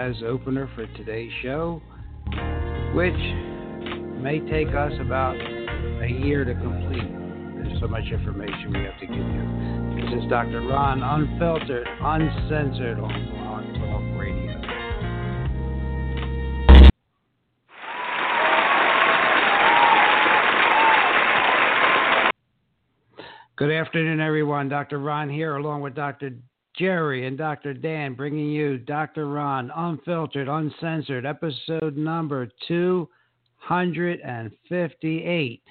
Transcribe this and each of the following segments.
jazz opener for today's show, which may take us about a year to complete. There's so much information we have to give you. This is Dr. Ron, unfiltered, uncensored on Blog Talk Radio. Good afternoon, everyone. Dr. Ron here, along with Dr. Jerry and Dr. Dan, bringing you Dr. Ron, unfiltered, uncensored, episode number 258.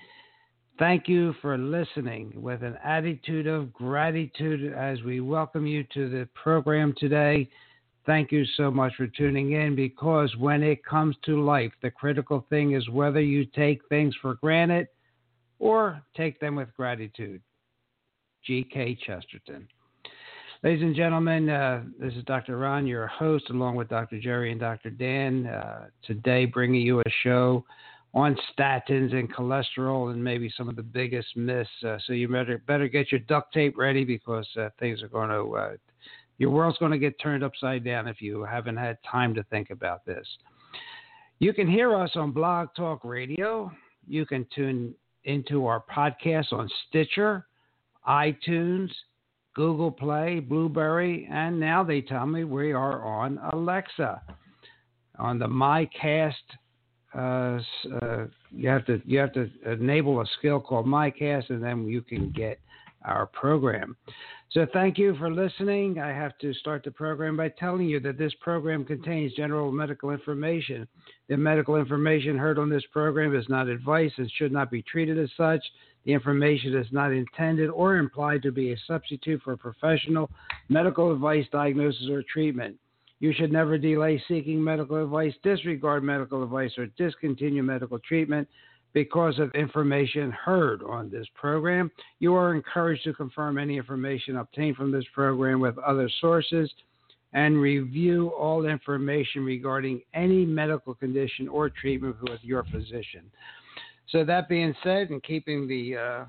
Thank you for listening with an attitude of gratitude as we welcome you to the program today. Thank you so much for tuning in because when it comes to life, the critical thing is whether you take things for granted or take them with gratitude. G.K. Chesterton. Ladies and gentlemen, uh, this is Dr. Ron, your host, along with Dr. Jerry and Dr. Dan. Uh, today, bringing you a show on statins and cholesterol and maybe some of the biggest myths. Uh, so you better better get your duct tape ready because uh, things are going to uh, your world's going to get turned upside down if you haven't had time to think about this. You can hear us on Blog Talk Radio. You can tune into our podcast on Stitcher iTunes, Google Play, Blubrry, and now they tell me we are on Alexa. On the MyCast, uh, uh, you have to you have to enable a skill called MyCast, and then you can get our program. So thank you for listening. I have to start the program by telling you that this program contains general medical information. The medical information heard on this program is not advice and should not be treated as such. The information is not intended or implied to be a substitute for professional medical advice, diagnosis, or treatment. You should never delay seeking medical advice, disregard medical advice, or discontinue medical treatment because of information heard on this program. You are encouraged to confirm any information obtained from this program with other sources and review all information regarding any medical condition or treatment with your physician. So, that being said, and keeping the uh,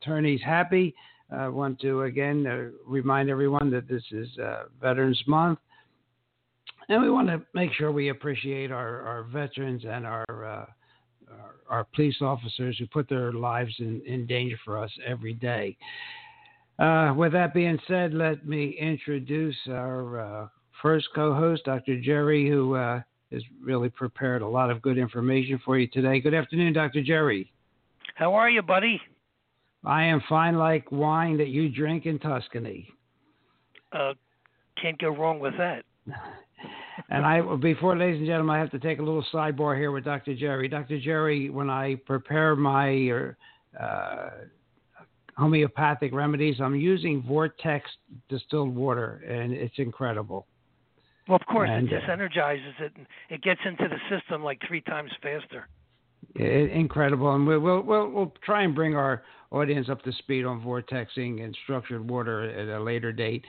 attorneys happy, I want to again uh, remind everyone that this is uh, Veterans Month. And we want to make sure we appreciate our, our veterans and our uh, our, our police officers who put their lives in, in danger for us every day. Uh, with that being said, let me introduce our uh, first co host, Dr. Jerry, who uh, has really prepared a lot of good information for you today. Good afternoon, Dr. Jerry. How are you, buddy? I am fine like wine that you drink in Tuscany. Uh, can't go wrong with that. and I, before, ladies and gentlemen, I have to take a little sidebar here with Dr. Jerry. Dr. Jerry, when I prepare my uh, homeopathic remedies, I'm using Vortex distilled water, and it's incredible. Well, of course, and, uh, it just energizes it, and it gets into the system like three times faster. It, incredible, and we'll, we'll we'll we'll try and bring our audience up to speed on vortexing and structured water at a later date.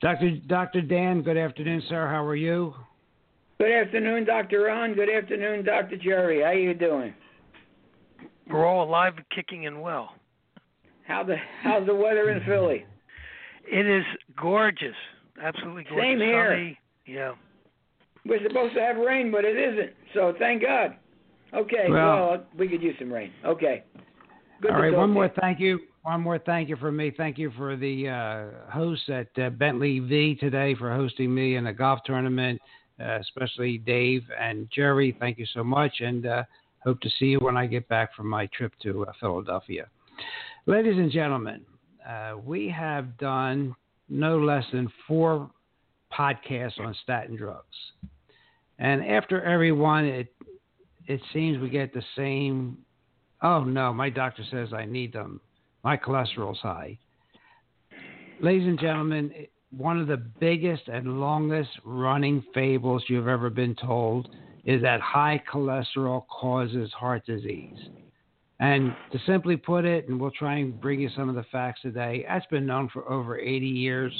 Dr. Dr. Dan, good afternoon, sir. How are you? Good afternoon, Dr. Ron. Good afternoon, Dr. Jerry. How are you doing? We're all alive, kicking, and well. How the how's the weather in Philly? It is gorgeous, absolutely gorgeous. Same here. Sunny. Yeah. We're supposed to have rain, but it isn't. So thank God. Okay. Well, well we could use some rain. Okay. Good all right. One more you. thank you. One more thank you from me. Thank you for the uh, hosts at uh, Bentley V today for hosting me in a golf tournament, uh, especially Dave and Jerry. Thank you so much, and uh, hope to see you when I get back from my trip to uh, Philadelphia. Ladies and gentlemen, uh, we have done no less than four podcasts on statin drugs. And after every one, it it seems we get the same. Oh no, my doctor says I need them. My cholesterol's high. Ladies and gentlemen, one of the biggest and longest running fables you've ever been told is that high cholesterol causes heart disease. And to simply put it, and we'll try and bring you some of the facts today, that's been known for over 80 years.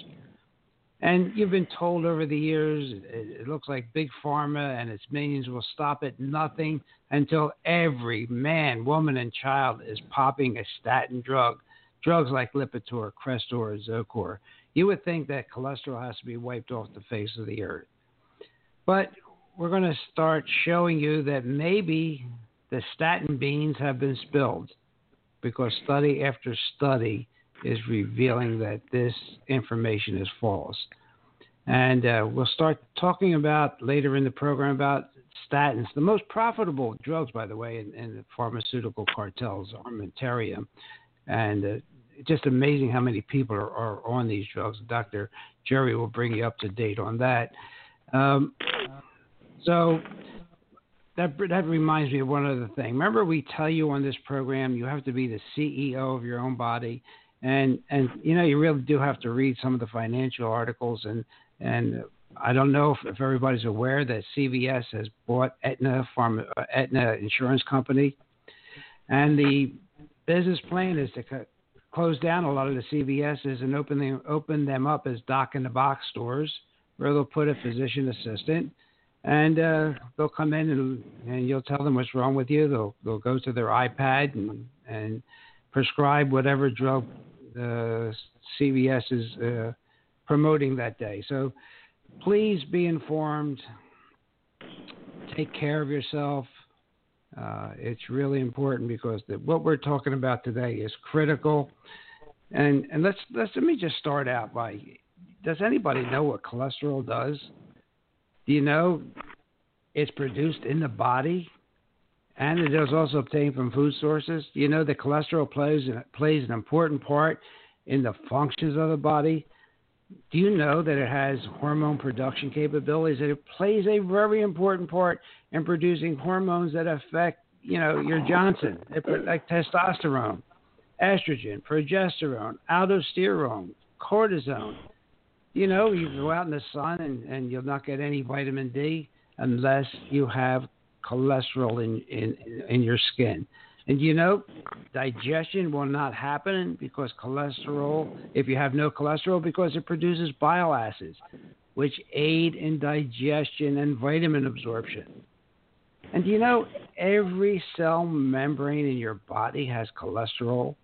And you've been told over the years, it, looks like Big Pharma and its minions will stop at nothing until every man, woman, and child is popping a statin drug, drugs like Lipitor, Crestor, or Zocor. You would think that cholesterol has to be wiped off the face of the earth. But we're going to start showing you that maybe the statin beans have been spilled because study after study is revealing that this information is false. And uh, we'll start talking about later in the program about statins, the most profitable drugs, by the way, in, in the pharmaceutical cartels, armamentarium. And uh, just amazing how many people are, are, on these drugs. Dr. Jerry will bring you up to date on that. Um, so that that reminds me of one other thing. Remember, we tell you on this program you have to be the CEO of your own body, and and you know you really do have to read some of the financial articles and and I don't know if, if everybody's aware that CVS has bought Aetna Pharma, uh, Aetna Insurance Company, and the business plan is to close down a lot of the CVSs and open them open them up as doc in the box stores where they'll put a physician assistant and uh, they'll come in and, and you'll tell them what's wrong with you. They'll they'll go to their iPad and and prescribe whatever drug the CVS is uh, promoting that day. So please be informed. Take care of yourself. Uh, it's really important because the, what we're talking about today is critical. And and let's let's let me just start out by does anybody know what cholesterol does? Do you know it's produced in the body and it is also obtained from food sources? You know that cholesterol plays plays an important part in the functions of the body? Do you know that it has hormone production capabilities? That it plays a very important part in producing hormones that affect, you know, your Johnson, like testosterone, estrogen, progesterone, aldosterone, cortisone. You know, you go out in the sun and, and you'll not get any vitamin D unless you have cholesterol in, in, in your skin. And you know, digestion will not happen because cholesterol, if you have no cholesterol, because it produces bile acids, which aid in digestion and vitamin absorption. And do you know, every cell membrane in your body has cholesterol?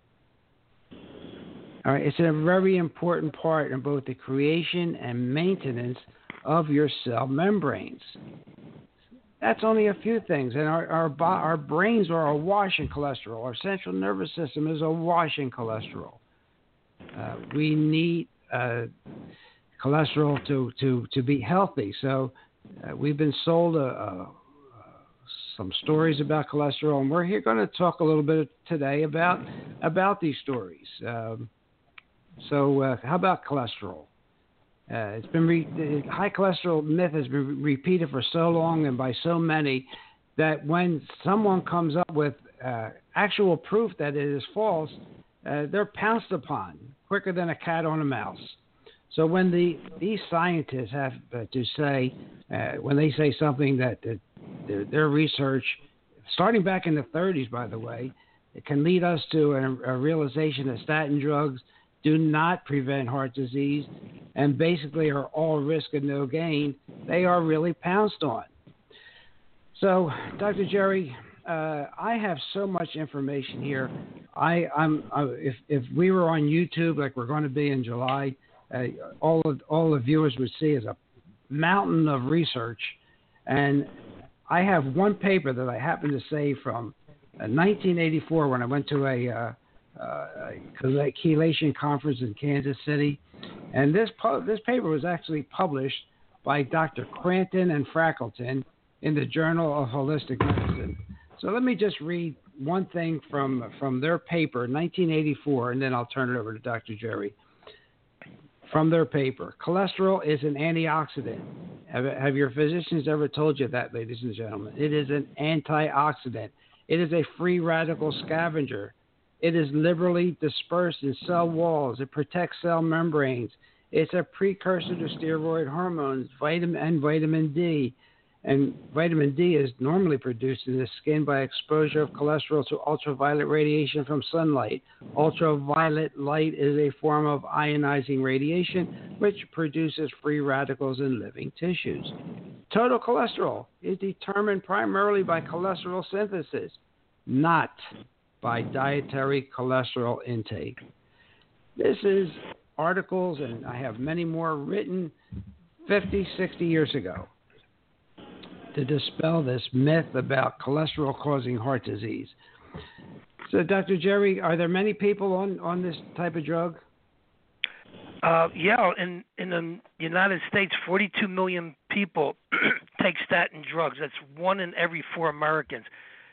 All right, it's a very important part in both the creation and maintenance of your cell membranes. That's only a few things, and our our, our brains are awash in cholesterol. Our central nervous system is awash in cholesterol. Uh, we need uh, cholesterol to, to, to be healthy. So uh, we've been sold a, a, some stories about cholesterol, and we're here going to talk a little bit today about about these stories. Um, so, uh, how about cholesterol? Uh, it's been re- the high cholesterol myth has been repeated for so long and by so many that when someone comes up with uh, actual proof that it is false, uh, they're pounced upon quicker than a cat on a mouse. So when the these scientists have uh, to say, uh, when they say something that, that their, their research, starting back in the 30s, by the way, it can lead us to a, a realization that statin drugs do not prevent heart disease and basically are all risk and no gain, they are really pounced on. So, Dr. Jerry, uh, I have so much information here. I, am uh, if if we were on YouTube like we're going to be in July, uh, all of all the viewers would see is a mountain of research, and I have one paper that I happen to save from 1984 uh, when I went to a uh, Uh, uh, chelation conference in Kansas City, and this this paper was actually published by Dr. Cranton and Frackelton in the Journal of Holistic Medicine. So let me just read one thing from from their paper, 1984, and then I'll turn it over to Dr. Jerry. From their paper, cholesterol is an antioxidant. Have, have your physicians ever told you that, ladies and gentlemen? It is an antioxidant. It is a free radical scavenger. It is liberally dispersed in cell walls. It protects cell membranes. It's a precursor to steroid hormones, vitamin and vitamin D. And vitamin D is normally produced in the skin by exposure of cholesterol to ultraviolet radiation from sunlight. Ultraviolet light is a form of ionizing radiation which produces free radicals in living tissues. Total cholesterol is determined primarily by cholesterol synthesis, not by dietary cholesterol intake. This is articles, and I have many more written 50, 60 years ago. to dispel this myth about cholesterol causing heart disease. So, Dr. Jerry, are there many people on, on this type of drug? Uh, yeah, in in the United States, 42 million people take statin drugs. That's one in every four Americans.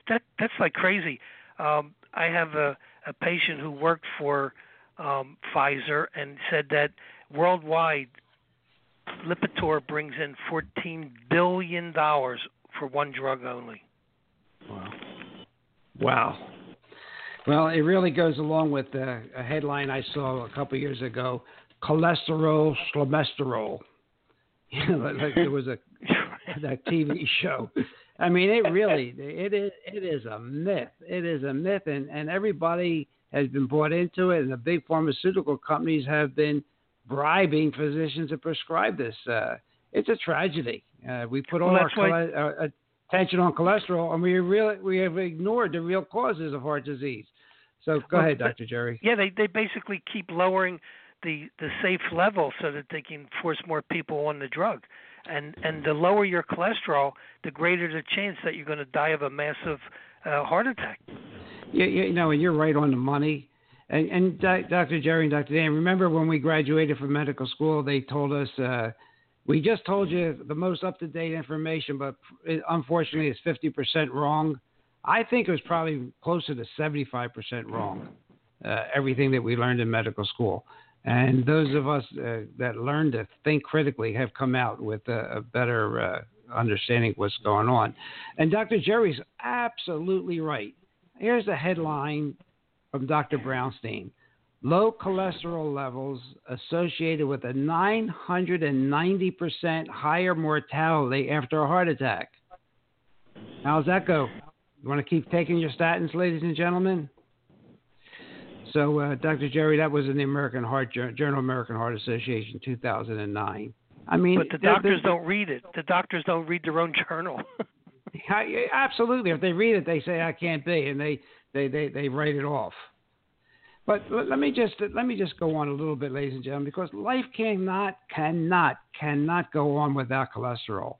That that's like crazy. Um, I have a a patient who worked for um, Pfizer and said that worldwide, Lipitor brings in 14 billion dollars for one drug only. Wow. Wow. Well, it really goes along with a headline I saw a couple of years ago cholesterol, schlemesterol. You know, like there was a that TV show. I mean, it really it is it is a myth. It is a myth, and and everybody has been bought into it, and the big pharmaceutical companies have been bribing physicians to prescribe this. Uh, it's a tragedy. Uh, we put all well, our why... uh, attention on cholesterol, and we really we have ignored the real causes of heart disease. So go well, ahead, Dr. Jerry. Yeah, they they basically keep lowering the the safe level so that they can force more people on the drug. And and the lower your cholesterol, the greater the chance that you're going to die of a massive uh, heart attack. Yeah, you know, and you're right on the money. And, and Dr. Jerry and Dr. Dan, remember when we graduated from medical school, they told us, uh, we just told you the most up to date information, but unfortunately it's 50% wrong. I think it was probably closer to 75% wrong, uh, everything that we learned in medical school. And those of us uh, that learn to think critically have come out with a, a better uh, understanding of what's going on. And Dr. Jerry's absolutely right. Here's a headline from Dr. Brownstein Low cholesterol levels associated with a 990% higher mortality after a heart attack. How's that go? You want to keep taking your statins, ladies and gentlemen? So, uh, Dr. Jerry, that was in the American Heart Journal, American Heart Association, 2009. I mean, but the doctors don't read it. The doctors don't read their own journal. absolutely, if they read it, they say I can't be, and they they they, they write it off. But let me just let me just go on a little bit, ladies and gentlemen, because life cannot cannot cannot go on without cholesterol.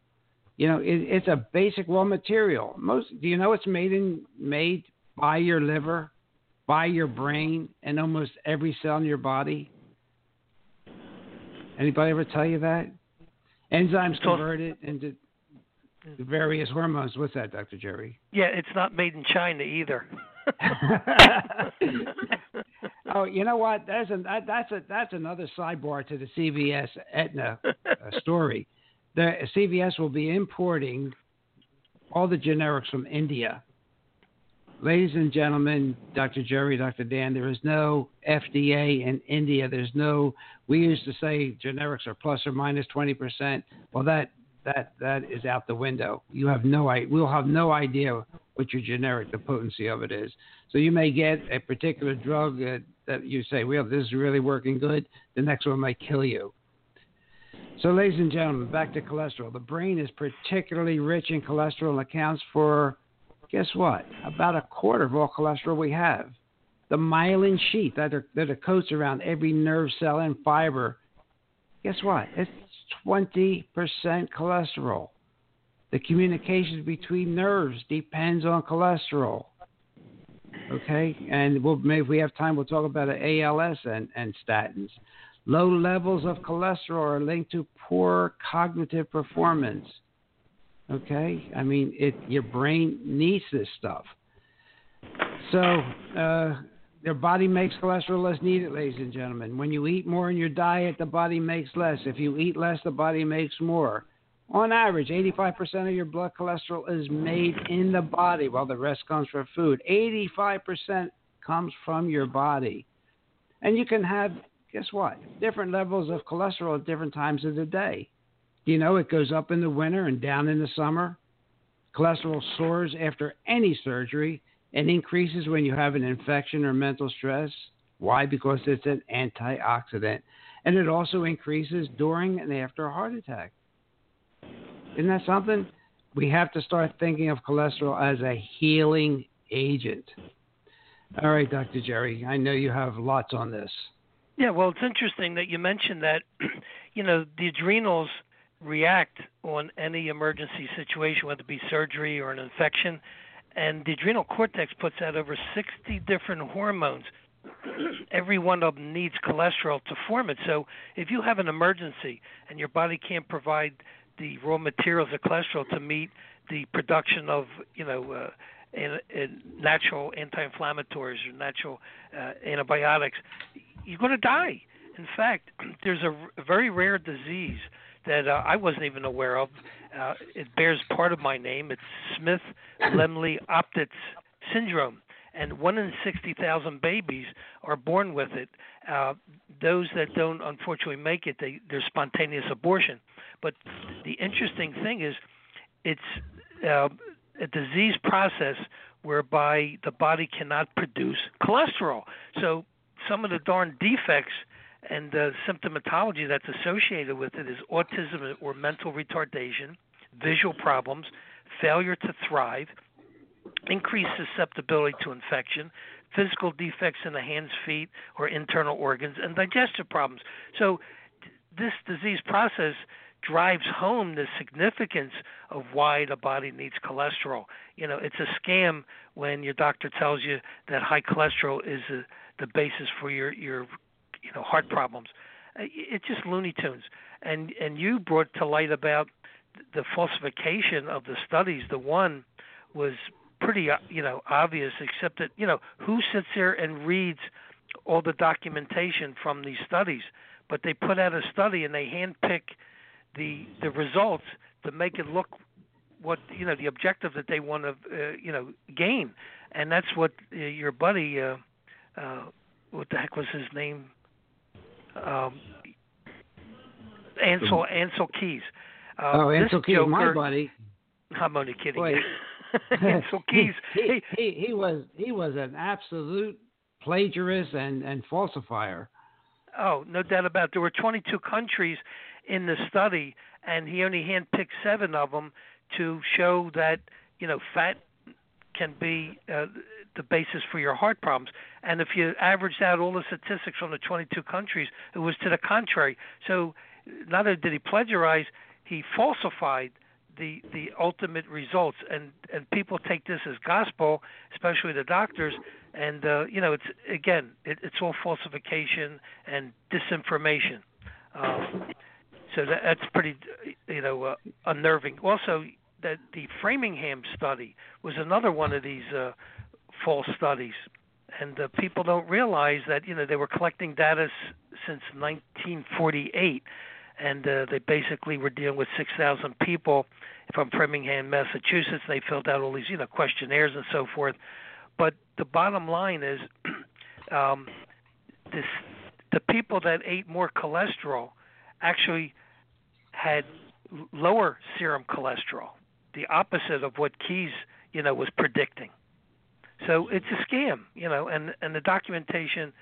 You know, it, it's a basic raw material. Most do you know it's made in made by your liver by your brain and almost every cell in your body? Anybody ever tell you that? Enzymes convert it into various hormones. What's that, Dr. Jerry? Yeah, it's not made in China either. oh, you know what? That's that's a that's another sidebar to the CVS Aetna uh, story. The CVS will be importing all the generics from India ladies and gentlemen, Dr. Jerry, Dr. Dan, there is no FDA in India. There's no. We used to say generics are plus or minus minus twenty percent. Well, that that that is out the window. You have no. We'll have no idea what your generic, the potency of it is. So you may get a particular drug that you say, well, this is really working good. The next one might kill you. So, ladies and gentlemen, back to cholesterol. The brain is particularly rich in cholesterol and accounts for guess what? About a quarter of all cholesterol we have. The myelin sheath that are, that are coats around every nerve cell and fiber. Guess what? It's 20% cholesterol. The communication between nerves depends on cholesterol. Okay, and we'll, maybe if we have time, we'll talk about ALS and, and statins. Low levels of cholesterol are linked to poor cognitive performance. Okay, I mean, it your brain needs this stuff. So uh, your body makes cholesterol less needed, ladies and gentlemen. When you eat more in your diet, the body makes less. If you eat less, the body makes more. On average, 85% of your blood cholesterol is made in the body, while the rest comes from food. 85% comes from your body. And you can have, guess what? Different levels of cholesterol at different times of the day. You know, it goes up in the winter and down in the summer. Cholesterol soars after any surgery and increases when you have an infection or mental stress. Why? Because it's an antioxidant. And it also increases during and after a heart attack. Isn't that something? We have to start thinking of cholesterol as a healing agent. All right, Dr. Jerry, I know you have lots on this. Yeah, well, it's interesting that you mentioned that, you know, the adrenals react on any emergency situation, whether it be surgery or an infection. And the adrenal cortex puts out over 60 different hormones. Every one of them needs cholesterol to form it. So if you have an emergency and your body can't provide the raw materials of cholesterol to meet the production of, you know, uh, in, in natural anti-inflammatories or natural uh, antibiotics, you're going to die. In fact, there's a, a very rare disease that uh, I wasn't even aware of. Uh, it bears part of my name. It's Smith Lemli Opitz syndrome, and one in sixty thousand babies are born with it. Uh, those that don't unfortunately make it, they, they're spontaneous abortion. But the interesting thing is, it's uh, a disease process whereby the body cannot produce cholesterol. So some of the darn defects and the symptomatology that's associated with it is autism or mental retardation, visual problems, failure to thrive, increased susceptibility to infection, physical defects in the hands, feet, or internal organs, and digestive problems. So, this disease process drives home the significance of why the body needs cholesterol. You know, it's a scam when your doctor tells you that high cholesterol is a, the basis for your your you know heart problems. Uh, it's just Looney Tunes. And and you brought to light about the falsification of the studies. The one was pretty uh, you know obvious, except that you know who sits there and reads all the documentation from these studies. But they put out a study and they handpick the the results to make it look what you know the objective that they want to uh, you know gain, and that's what uh, your buddy uh, uh, what the heck was his name um, Ancel Ancel Keys. Uh, oh, Ancel Keys, Joker, my buddy. I'm only kidding. Ancel Keys. he, he, he was he was an absolute plagiarist and and falsifier. Oh, no doubt about it. There were 22 countries in the study, and he only handpicked seven of them to show that you know fat can be uh, the basis for your heart problems. And if you averaged out all the statistics from the 22 countries, it was to the contrary. So not only did he plagiarize, he falsified the the ultimate results. And and people take this as gospel, especially the doctors. And uh, you know, it's again, it, it's all falsification and disinformation. Um, so that, that's pretty, you know, uh, unnerving. Also, that the Framingham study was another one of these uh, false studies, and uh, people don't realize that you know they were collecting data s- since 1948, and uh, they basically were dealing with 6,000 people from Framingham, Massachusetts. They filled out all these you know questionnaires and so forth, but the bottom line is, um, this the people that ate more cholesterol actually had lower serum cholesterol, the opposite of what Keys, you know, was predicting. So it's a scam, you know, and and the documentation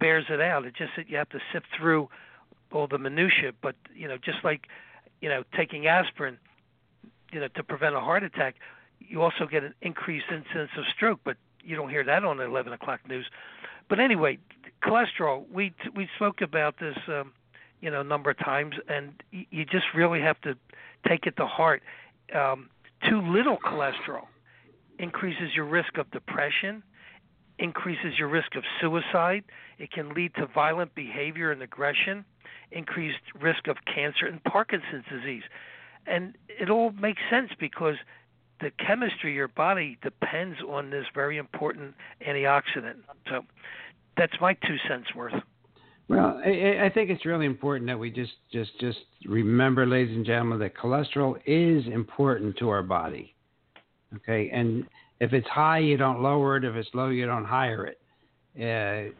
bears it out. It's just that you have to sift through all the minutia. But you know, just like you know, taking aspirin, you know, to prevent a heart attack, you also get an increased incidence of stroke. But you don't hear that on the 11 o'clock news. But anyway, cholesterol. We we spoke about this, um, you know, a number of times, and you just really have to take it to heart. Um, too little cholesterol increases your risk of depression, increases your risk of suicide. It can lead to violent behavior and aggression, increased risk of cancer and Parkinson's disease. And it all makes sense because the chemistry of your body depends on this very important antioxidant. So that's my two cents worth. Well, I, I think it's really important that we just just just remember, ladies and gentlemen, that cholesterol is important to our body. Okay, and if it's high, you don't lower it. If it's low, you don't higher it. Uh,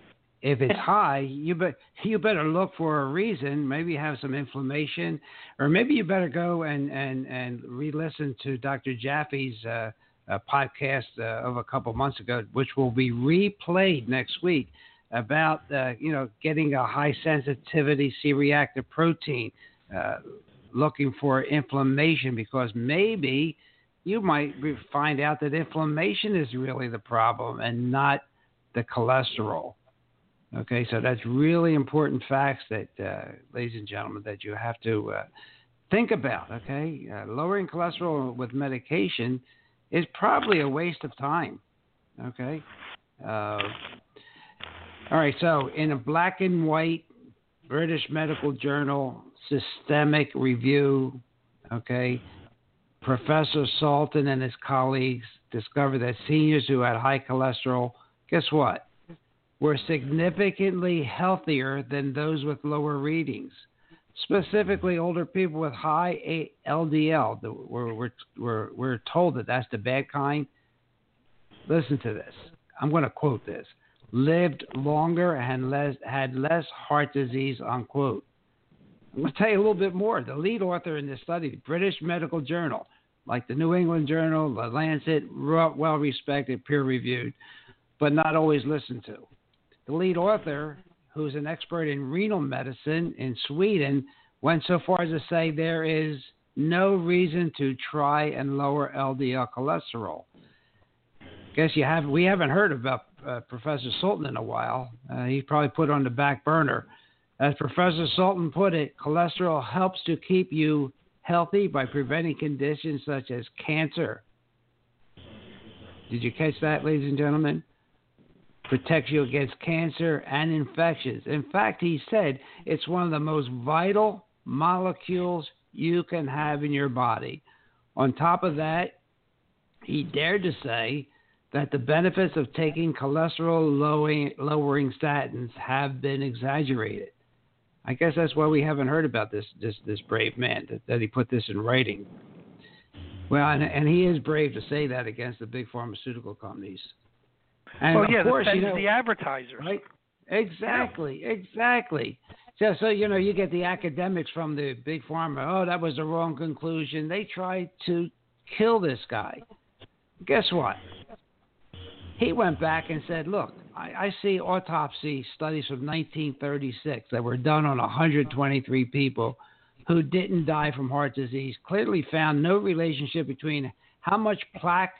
if it's high, you be, you better look for a reason. Maybe you have some inflammation, or maybe you better go and and and re-listen to Dr. Jaffe's uh, uh, podcast uh, of a couple months ago, which will be replayed next week about uh, you know getting a high sensitivity C-reactive protein, uh, looking for inflammation because maybe you might find out that inflammation is really the problem and not the cholesterol. Okay, so that's really important facts that, uh, ladies and gentlemen, that you have to uh, think about. Okay, uh, lowering cholesterol with medication is probably a waste of time. Okay. Uh, all right. So in a black and white British Medical Journal systemic review, okay, Professor Salton and his colleagues discovered that seniors who had high cholesterol, guess what? Were significantly healthier than those with lower readings. Specifically, older people with high LDL. We're, we're, we're, we're told that that's the bad kind. Listen to this. I'm going to quote this. Lived longer and less, had less heart disease, unquote. To tell you a little bit more. The lead author in this study, the British Medical Journal, like the New England Journal, the Lancet, well respected, peer reviewed, but not always listened to. The lead author, who's an expert in renal medicine in Sweden, went so far as to say there is no reason to try and lower LDL cholesterol. Guess you have we haven't heard about uh, Professor Sultan in a while. Uh, probably put on the back burner. As Professor Salton put it, cholesterol helps to keep you healthy by preventing conditions such as cancer. Did you catch that, ladies and gentlemen? Protects you against cancer and infections. In fact, he said it's one of the most vital molecules you can have in your body. On top of that, he dared to say that the benefits of taking cholesterol lowering statins have been exaggerated. I guess that's why we haven't heard about this this this brave man that, that he put this in writing. Well, and, and he is brave to say that against the big pharmaceutical companies. And well, yeah, of course, you know, the advertisers. Right? Exactly, exactly. So, so you know, you get the academics from the big pharma. Oh, that was the wrong conclusion. They tried to kill this guy. Guess what? He went back and said, "Look, I, I see autopsy studies from 1936 that were done on 123 people who didn't die from heart disease. Clearly, found no relationship between how much plaque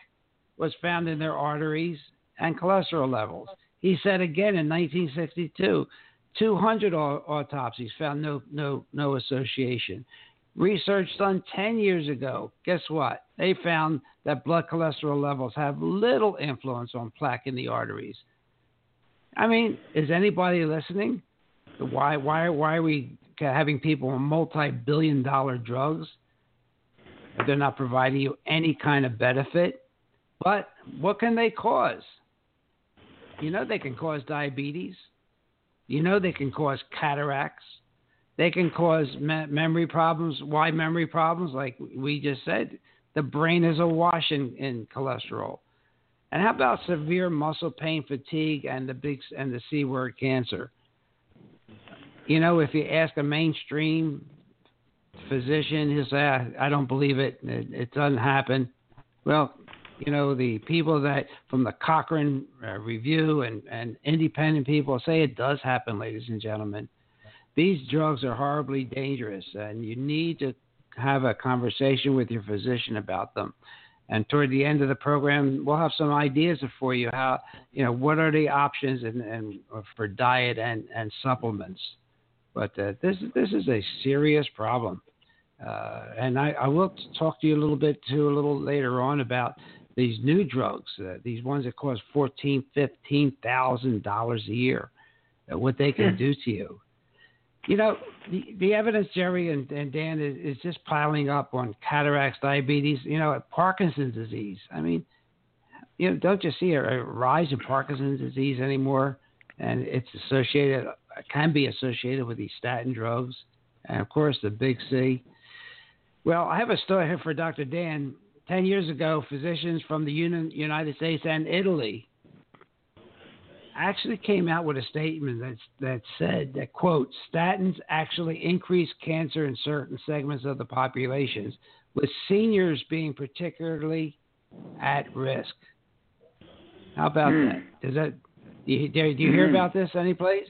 was found in their arteries and cholesterol levels." He said again in 1962, 200 autopsies found no no no association. Research done 10 years ago, guess what? They found that blood cholesterol levels have little influence on plaque in the arteries. I mean, is anybody listening? Why, why, why are we having people on multi billion dollar drugs? They're not providing you any kind of benefit. But what can they cause? You know, they can cause diabetes. You know, they can cause cataracts. They can cause me- memory problems. Why memory problems? Like we just said, the brain is awash in, in cholesterol. And how about severe muscle pain, fatigue, and the big and the C word cancer? You know, if you ask a mainstream physician, he'll say, "I, I don't believe it. it. It doesn't happen." Well, you know, the people that from the Cochrane uh, Review and and independent people say it does happen, ladies and gentlemen. These drugs are horribly dangerous, and you need to have a conversation with your physician about them. And toward the end of the program, we'll have some ideas for you how you know what are the options and, and for diet and, and supplements. But uh, this this is a serious problem, uh, and I, I, will talk to you a little bit too a little later on about these new drugs, uh, these ones that cost fourteen, fifteen thousand dollars a year, uh, what they can do to you. You know, the, the evidence, Jerry and, and Dan, is, is just piling up on cataracts, diabetes, you know, Parkinson's disease. I mean, you know, don't you see a, a rise in Parkinson's disease anymore? And it's associated, can be associated with these statin drugs. And of course, the big C. Well, I have a story here for Dr. Dan. Ten years ago, physicians from the United States and Italy actually came out with a statement that that said that quote statins actually increase cancer in certain segments of the populations, with seniors being particularly at risk. How about mm. that? Does that do you, do you hear mm. about this anyplace?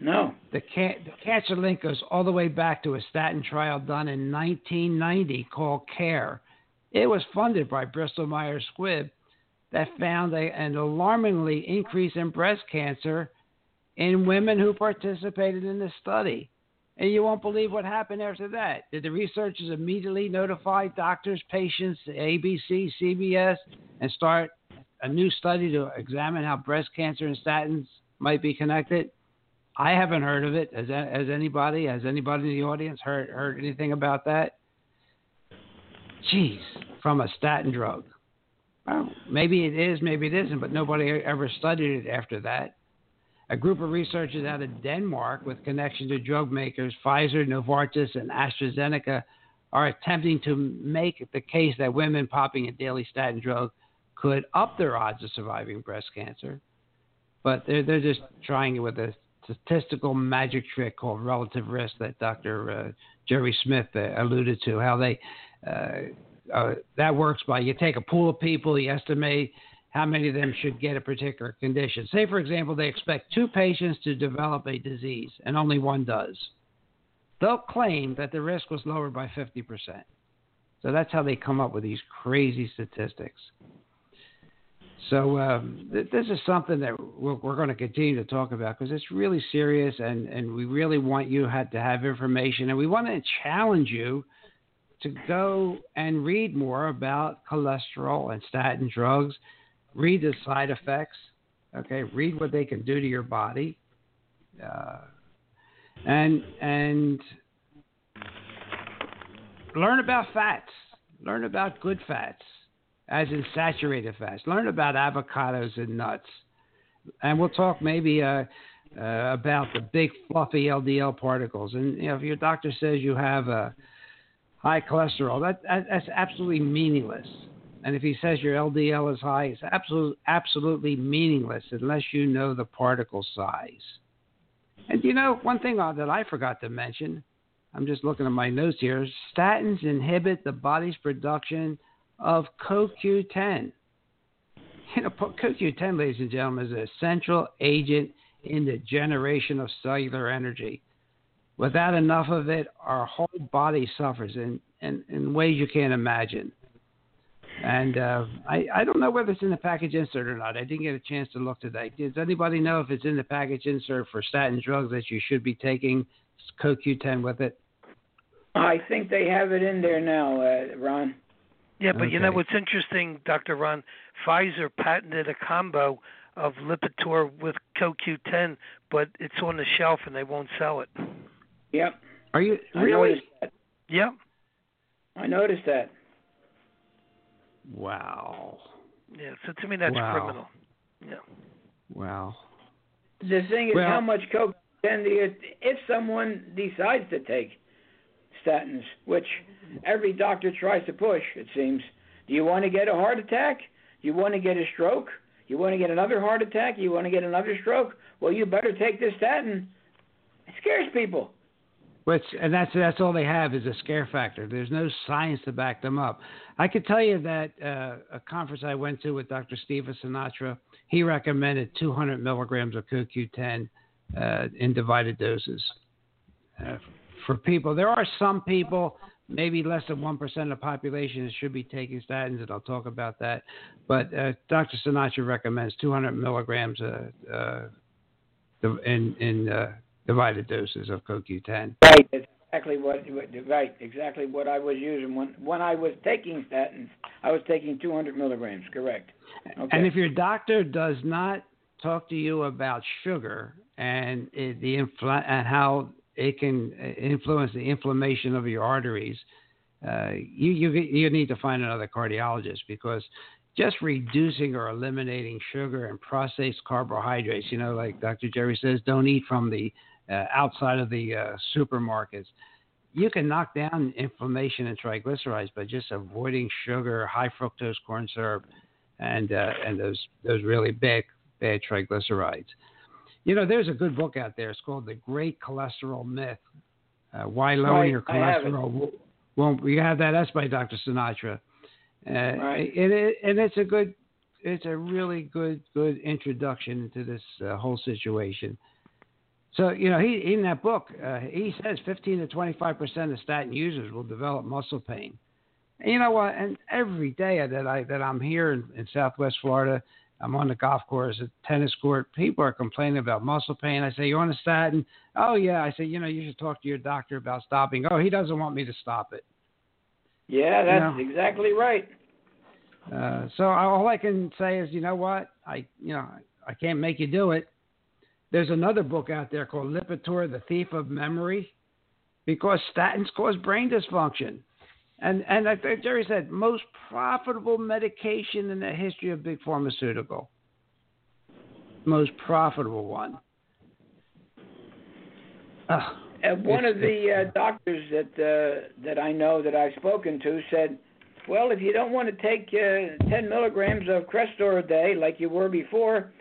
No. The, can, the cancer link goes all the way back to a statin trial done in 1990 called CARE. It was funded by Bristol Myers Squibb that found a, an alarmingly increase in breast cancer in women who participated in the study. And you won't believe what happened after that. Did the researchers immediately notify doctors, patients, ABC, CBS, and start a new study to examine how breast cancer and statins might be connected? I haven't heard of it. Has, has anybody? Has anybody in the audience heard heard anything about that? Jeez, from a statin drug. Maybe it is, maybe it isn't, but nobody ever studied it after that. A group of researchers out of Denmark with connection to drug makers Pfizer, Novartis, and AstraZeneca are attempting to make the case that women popping a daily statin drug could up their odds of surviving breast cancer. But they're, they're just trying it with a statistical magic trick called relative risk that Dr. Uh, Jerry Smith uh, alluded to, how they uh, uh, that works by you take a pool of people, you estimate how many of them should get a particular condition. Say, for example, they expect two patients to develop a disease and only one does. They'll claim that the risk was lowered by 50%. So that's how they come up with these crazy statistics. So um, th- this is something that we're, we're, going to continue to talk about because it's really serious, and, and we really want you had to have information, and we want to challenge you to go and read more about cholesterol and statin drugs. Read the side effects. Okay, read what they can do to your body, uh, and and learn about fats. Learn about good fats, as in saturated fats. Learn about avocados and nuts, and we'll talk maybe. Uh, uh, about the big fluffy LDL particles, and you know, if your doctor says you have a high cholesterol. That, that, that's absolutely meaningless. And if he says your LDL is high, it's absolutely absolutely meaningless unless you know the particle size. And you know, one thing uh, that I forgot to mention, I'm just looking at my notes here. Statins inhibit the body's production of CoQ10. You know, CoQ10, ladies and gentlemen, is a central agent in the generation of cellular energy. Without enough of it, our whole body suffers in, in, in ways you can't imagine. And uh, I, I don't know whether it's in the package insert or not. I didn't get a chance to look today. Does anybody know if it's in the package insert for statin drugs that you should be taking CoQ10 with it? I think they have it in there now, uh, Ron. Yeah, but okay. you know what's interesting, Dr. Ron? Pfizer patented a combo of Lipitor with CoQ10, but it's on the shelf and they won't sell it. Yep. Are you really? I Yep. I noticed that. Wow. Yeah, so to me that's wow. criminal. Yeah. Wow. The thing is, well, how much coke can the if someone decides to take statins, which every doctor tries to push, it seems. Do you want to get a heart attack? Do you want to get a stroke? You want to get another heart attack? You want to get another stroke? Well, you better take this statin. It scares people. Which and that's that's all they have is a scare factor. There's no science to back them up. I could tell you that uh, a conference I went to with Dr. Steve Sinatra, he recommended 200 milligrams of CoQ10 uh, in divided doses uh, for people. There are some people, maybe less than one percent of the population, that should be taking statins, and I'll talk about that. But uh, Dr. Sinatra recommends 200 milligrams uh, uh, in in divided doses of CoQ10. Right, exactly what right, exactly what I was using when when I was taking statins. I was taking 200 milligrams. Correct. Okay. And if your doctor does not talk to you about sugar and it, the infl- and how it can influence the inflammation of your arteries, uh, you you you need to find another cardiologist because just reducing or eliminating sugar and processed carbohydrates. You know, like Dr. Jerry says, don't eat from the uh, outside of the uh, supermarkets. You can knock down inflammation and triglycerides by just avoiding sugar, high fructose corn syrup, and uh, and those those really bad bad triglycerides. You know, there's a good book out there. It's called The Great Cholesterol Myth. Uh, why lowering right, your cholesterol won't. You have that. That's by Dr. Sinatra. Uh, right. and, it, and it's a good, it's a really good, good introduction into this whole situation. So, you know, he in that book, uh, he says 15 to 25 percent of statin users will develop muscle pain. And you know what? And every day that I that I'm here in, in Southwest Florida, I'm on the golf course, a tennis court. People are complaining about muscle pain. I say, "You on a statin?" Oh yeah. I say, "You know, you should talk to your doctor about stopping." Oh, he doesn't want me to stop it. Yeah, that's you know? exactly right. Uh, so all I can say is, you know what? I, you know, I can't make you do it. There's another book out there called Lipitor, The Thief of Memory, because statins cause brain dysfunction. And and I think Jerry said most profitable medication in the history of big pharmaceutical. Most profitable one. Uh, one of the uh, doctors that uh, that I know that I've spoken to said, "Well, if you don't want to take uh, 10 milligrams of Crestor a day like you were before,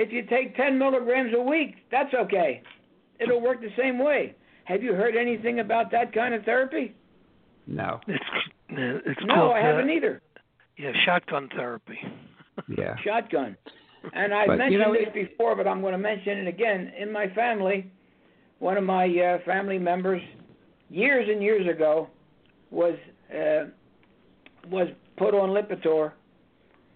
if you take 10 milligrams a week, that's okay. It'll work the same way." Have you heard anything about that kind of therapy? No. It's it's no, called, I haven't uh, either. Yeah, shotgun therapy. yeah. Shotgun. And I've but, mentioned you know, this before, but I'm going to mention it again. In my family, one of my uh, family members, years and years ago, was uh, was put on Lipitor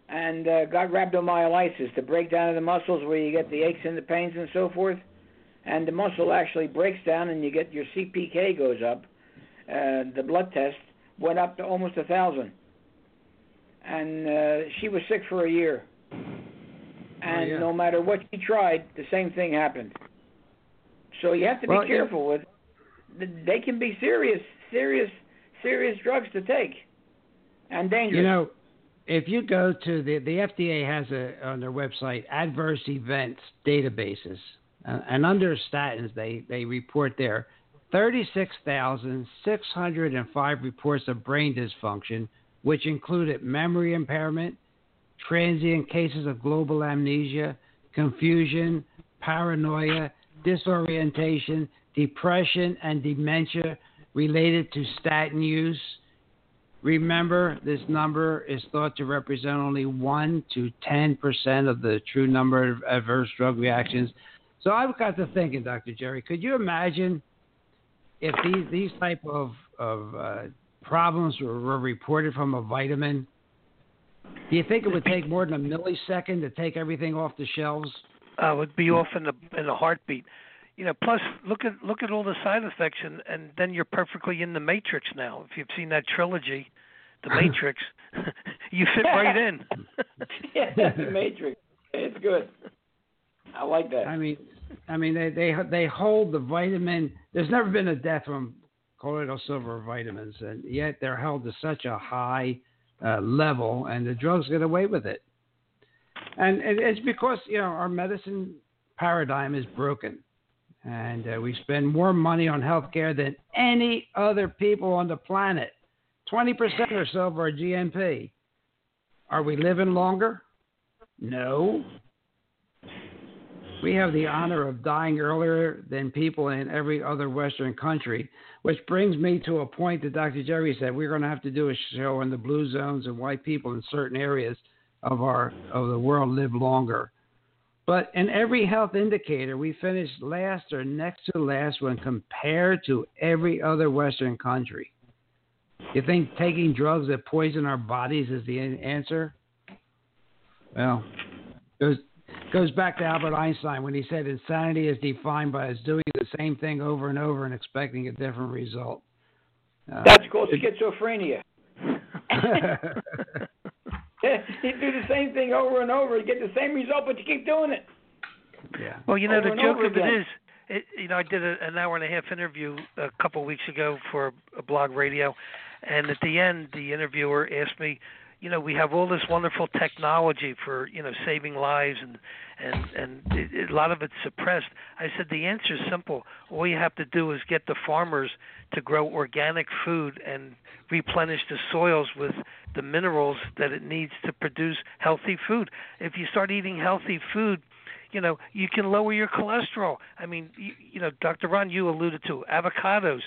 and uh, got rhabdomyolysis, the breakdown of the muscles where you get the aches and the pains and so forth. And the muscle actually breaks down, and you get your CPK goes up uh, the blood test went up to almost a thousand, and uh, she was sick for a year. Oh, and oh, yeah. no matter what she tried, the same thing happened. So you have to be well, careful with. They can be serious, serious, serious drugs to take, and dangerous. You know, if you go to the the FDA has a on their website adverse events databases, uh, and under statins they they report there 36,605 reports of brain dysfunction, which included memory impairment, transient cases of global amnesia, confusion, paranoia, disorientation, depression, and dementia related to statin use. Remember, this number is thought to represent only 1 to 10% of the true number of adverse drug reactions. So I've got to thinking, Dr. Jerry, could you imagine if these these type of of uh, problems were, were reported from a vitamin, do you think it would take more than a millisecond to take everything off the shelves? Uh, would be off in a in a heartbeat. You know, plus look at look at all the side effects, and and then you're perfectly in the Matrix now. If you've seen that trilogy, The Matrix, you fit right in. yeah, The Matrix. It's good. I like that. I mean, I mean, they they they hold the vitamin. There's never been a death from colloidal silver vitamins, and yet they're held to such a high uh, level, and the drugs get away with it. And it's because you know our medicine paradigm is broken, and uh, we spend more money on healthcare than any other people on the planet. Twenty percent or so of our GNP. Are we living longer? No. We have the honor of dying earlier than people in every other Western country, which brings me to a point that Dr. Jerry said we're going to have to do a show on the blue zones and why people in certain areas of our of the world live longer. But in every health indicator, we finish last or next to last when compared to every other Western country. You think taking drugs that poison our bodies is the answer? Well, there's goes back to Albert Einstein when he said insanity is defined by us doing the same thing over and over and expecting a different result. Uh, That's called schizophrenia. you do the same thing over and over, you get the same result, but you keep doing it. Yeah. Well, you know over the joke of again. it is, it, you know, I did a, an hour and a half interview a couple of weeks ago for a blog radio, and at the end, the interviewer asked me, you know we have all this wonderful technology for you know saving lives and and and it, a lot of it's suppressed. I said the answer is simple. All you have to do is get the farmers to grow organic food and replenish the soils with the minerals that it needs to produce healthy food. If you start eating healthy food you know you can lower your cholesterol i mean you, you know dr ron you alluded to avocados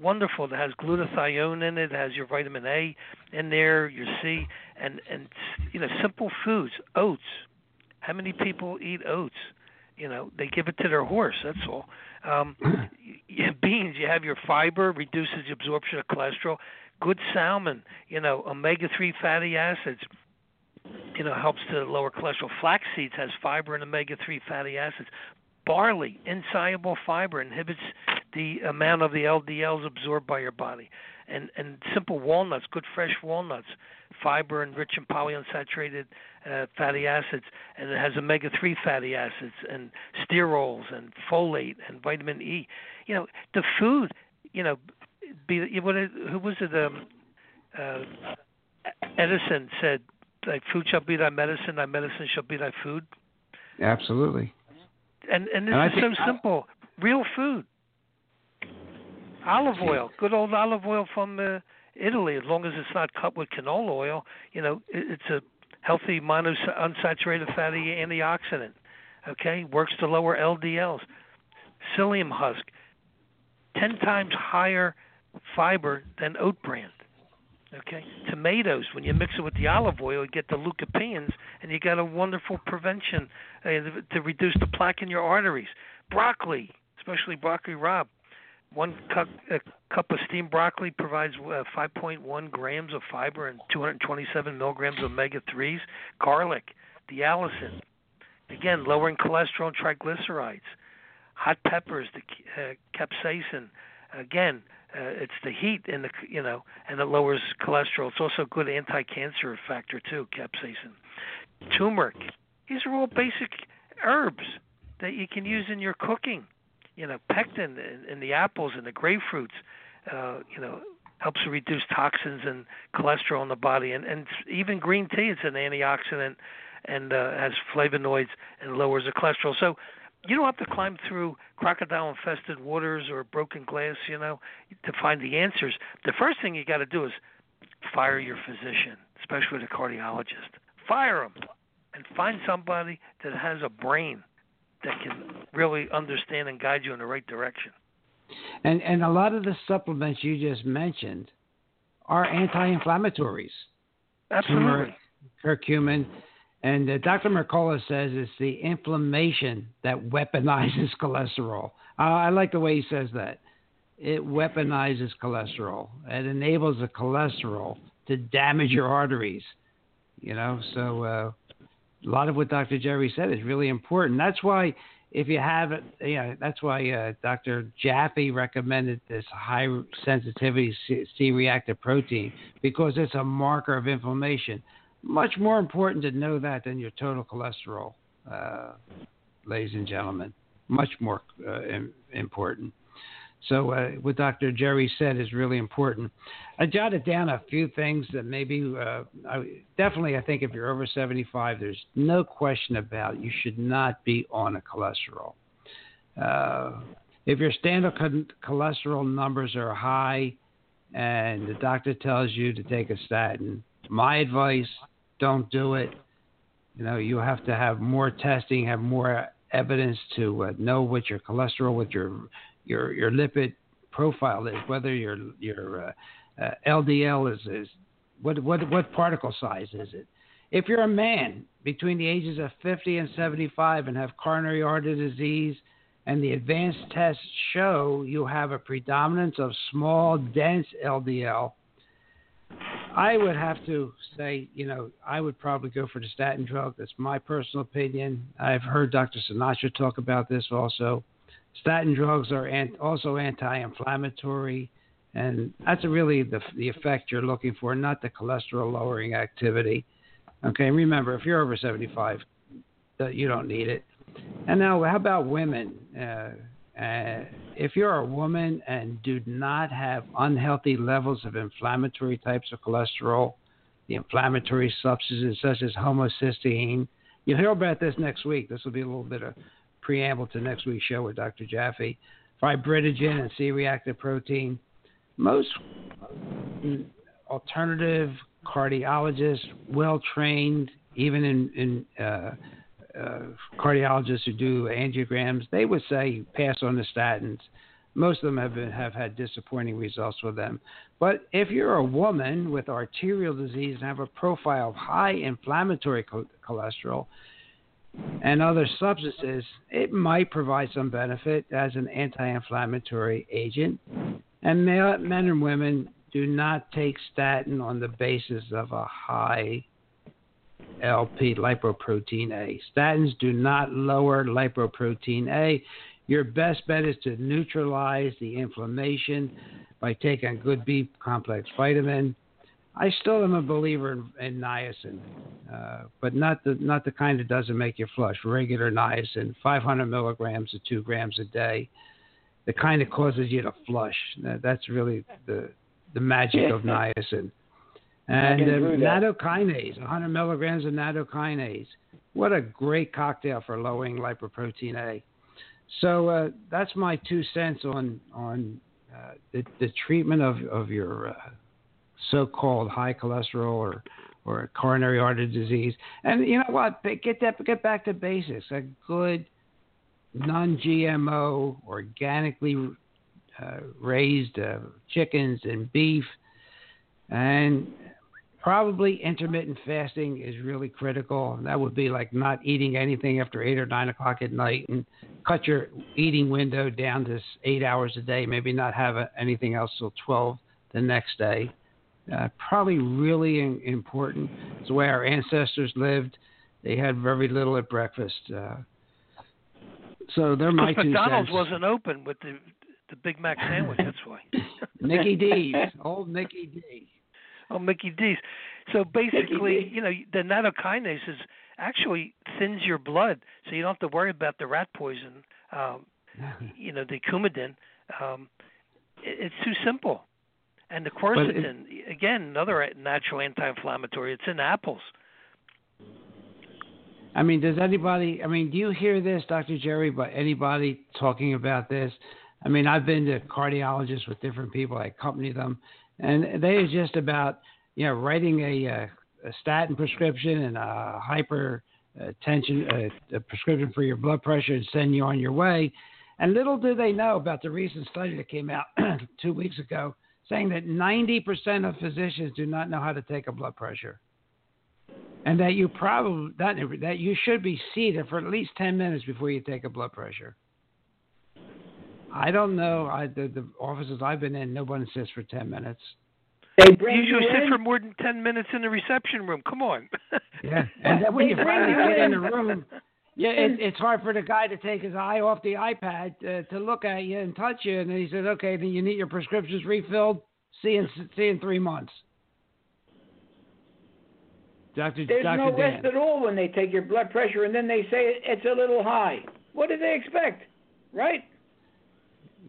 wonderful. It has glutathione in it. It has your vitamin A in there, your C, and and you know simple foods. Oats. How many people eat oats? You know they give it to their horse. That's all. Um, you have beans. You have your fiber, reduces the absorption of cholesterol. Good salmon. You know omega three fatty acids. You know, helps to lower cholesterol. Flax seeds has fiber and omega-3 fatty acids. Barley, insoluble fiber, inhibits the amount of the LDLs absorbed by your body. And and simple walnuts, good fresh walnuts, fiber and rich in polyunsaturated uh, fatty acids, and it has omega-3 fatty acids and sterols and folate and vitamin E. You know, the food. You know, be what? Who was it? Um, uh, Edison said, "Thy food shall be thy medicine; thy medicine shall be thy food." Absolutely. And and this and is so simple. Real food. Olive oil, good old olive oil from uh, Italy. As long as it's not cut with canola oil, you know, it, it's a healthy monounsaturated fatty antioxidant. Okay, works to lower LDLs. Psyllium husk, ten times higher fiber than oat bran. Okay, tomatoes. When you mix it with the olive oil, you get the lycopenes, and you got a wonderful prevention uh, to reduce the plaque in your arteries. Broccoli, especially broccoli rabe. One cup, cup of steamed broccoli provides uh, 5.1 grams of fiber and 227 milligrams of omega 3s. Garlic, the allicin, again lowering cholesterol and triglycerides. Hot peppers, the uh, capsaicin, again uh, it's the heat and the you know and it lowers cholesterol. It's also a good anti-cancer factor too, capsaicin. Turmeric. These are all basic herbs that you can use in your cooking. You know, pectin in, in the apples and the grapefruits. Uh, you know, helps reduce toxins and cholesterol in the body, and and even green tea. is an antioxidant and uh, has flavonoids and lowers the cholesterol. So you don't have to climb through crocodile infested waters or broken glass, you know, to find the answers. The first thing you got to do is fire your physician, especially the cardiologist. Fire him and find somebody that has a brain that can really understand and guide you in the right direction. And and a lot of the supplements you just mentioned are anti-inflammatories. Absolutely. curcumin, and uh, Dr. Mercola says it's the inflammation that weaponizes cholesterol. Uh, I like the way he says that. It weaponizes cholesterol. It enables the cholesterol to damage your arteries. You know, so uh, a lot of what Dr. Jerry said is really important. That's why if you have it, know, that's why uh, Dr. Jaffe recommended this high sensitivity C-reactive protein because it's a marker of inflammation much more important to know that than your total cholesterol, uh, ladies and gentlemen. Much more uh, important. So, uh, what Dr. Jerry said is really important. I jotted down a few things that maybe, uh, I, definitely, I think if you're over 75, there's no question about you should not be on a cholesterol. Uh, if your standard cholesterol numbers are high and the doctor tells you to take a statin, my advice don't do it. You know, you have to have more testing, have more evidence to uh, know what your cholesterol, what your your your lipid profile is, whether your your uh, uh, LDL is is what what what particle size is it? If you're a man between the ages of 50 and 75 and have coronary artery disease, and the advanced tests show you have a predominance of small, dense LDL, I would have to say, you know, I would probably go for the statin drug. That's my personal opinion. I've heard Dr. Sinatra talk about this also. Statin drugs are also anti-inflammatory, and that's really the the effect you're looking for, not the cholesterol lowering activity. Okay, remember if you're over 75, you don't need it. And now, how about women? Uh, if you're a woman and do not have unhealthy levels of inflammatory types of cholesterol, the inflammatory substances such as homocysteine, you'll hear about this next week. This will be a little bit of preamble to next week's show with Dr. Jaffe. Fibrinogen and C-reactive protein. Most alternative cardiologists, well trained, even in, in uh, uh, cardiologists who do angiograms, they would say pass on the statins. Most of them have been, have had disappointing results with them. But if you're a woman with arterial disease and have a profile of high inflammatory cho- cholesterol and other substances, it might provide some benefit as an anti-inflammatory agent. And male, men and women do not take statin on the basis of a high LP, lipoprotein A. Statins do not lower lipoprotein A. Your best bet is to neutralize the inflammation by taking good B complex vitamin. I still am a believer in, in niacin, uh, but not the not the kind that doesn't make you flush. Regular niacin, 500 milligrams to two grams a day, the kind that causes you to flush. That's really the the magic of niacin. And uh, nattokinase, 100 milligrams of nattokinase. What a great cocktail for lowering lipoprotein A. So uh, that's my two cents on on uh, the, the treatment of of your uh, so-called high cholesterol or or coronary artery disease. And you know what? Get that get back to basics. A good non-GMO, organically uh, raised uh, chickens and beef, and probably intermittent fasting is really critical. That would be like not eating anything after eight or nine o'clock at night, and cut your eating window down to eight hours a day. Maybe not have anything else till twelve the next day. Uh, probably really in, important. It's the way our ancestors lived. They had very little at breakfast. Uh, so they're my two McDonald's cents. wasn't open with the the Big Mac sandwich. That's why. Mickey D's, old Mickey D. Oh, Mickey D's. So basically, you know, the nattokinase is actually thins your blood, so you don't have to worry about the rat poison. Um, you know, the coumadin. Um, it, it's too simple. And the quercetin, it, again, another natural anti-inflammatory. It's in apples. I mean, does anybody? I mean, do you hear this, Dr. Jerry? But anybody talking about this? I mean, I've been to cardiologists with different people. I accompany them, and they are just about you know writing a, a, a statin prescription and a hypertension uh, a, uh, a prescription for your blood pressure and send you on your way. And little do they know about the recent study that came out two weeks ago saying that 90% of physicians do not know how to take a blood pressure. And that you probably that, that you should be seated for at least 10 minutes before you take a blood pressure. I don't know. I, the, the offices I've been in, no one sits for 10 minutes. They bring you usually you sit in. for more than 10 minutes in the reception room. Come on. Yeah, and then when you finally you get in the room, yeah, it, it's hard for the guy to take his eye off the iPad uh, to look at you and touch you, and then he says, "Okay, then you need your prescriptions refilled. See in see in three months." Doctor There's Doctor no Dan. rest at all when they take your blood pressure and then they say it's a little high. What do they expect? Right?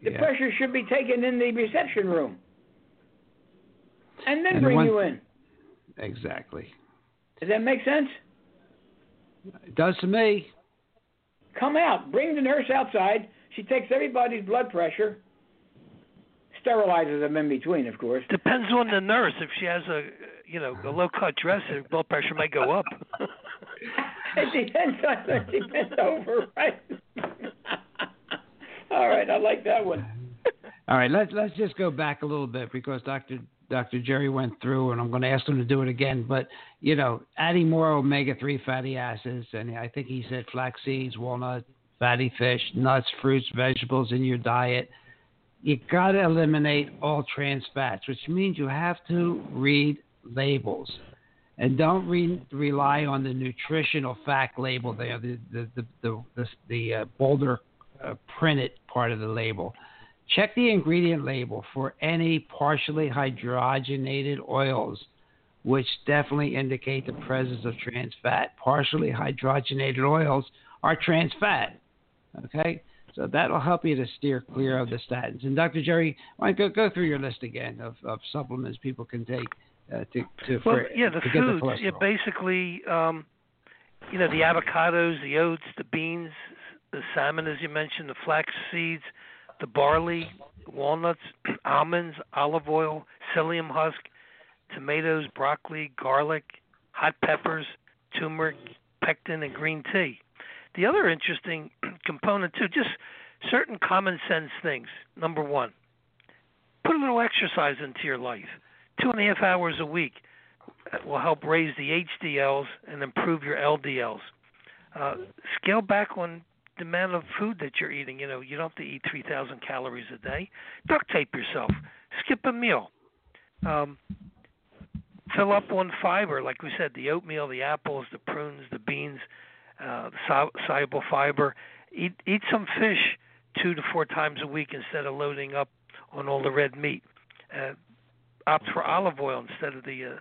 The Yeah. pressure should be taken in the reception room. And then And bring one- you in. Exactly. Does that make sense? It does to me. Come out. Bring the nurse outside. She takes everybody's blood pressure. Sterilizes them in between, of course. Depends on the nurse. If she has a, you know, a low cut dress, her blood pressure might go up. it depends on if she bent over, right? All right, I like that one. All right, let's let's just go back a little bit because Dr. Dr. Jerry went through, and I'm going to ask him to do it again. But you know, adding more omega-3 fatty acids, and I think he said flax seeds, walnut, fatty fish, nuts, fruits, vegetables in your diet. You got to eliminate all trans fats, which means you have to read labels, and don't re- rely on the nutritional fact label there, the the the the, the, the uh, bolder uh, printed part of the label. Check the ingredient label for any partially hydrogenated oils, which definitely indicate the presence of trans fat. Partially hydrogenated oils are trans fat. Okay, so that'll help you to steer clear of the statins. And Dr. Jerry, why don't go go through your list again of, of supplements people can take uh, to to, well, for, yeah, the to get the foods. yeah, basically, um, you know, the avocados, the oats, the beans, the salmon, as you mentioned, the flax seeds, the barley, walnuts, almonds, olive oil, psyllium husk, tomatoes, broccoli, garlic, hot peppers, turmeric, pectin, and green tea. The other interesting component too, just certain common sense things. Number one, put a little exercise into your life. Two and a half hours a week will help raise the HDLs and improve your LDLs. Uh, scale back on the amount of food that you're eating. You know, you don't have to eat 3,000 calories a day. Duct tape yourself. Skip a meal. Um, fill up on fiber, like we said, the oatmeal, the apples, the prunes, the beans, uh, soluble fiber. Eat eat some fish two to four times a week instead of loading up on all the red meat. Uh, opt for olive oil instead of the uh,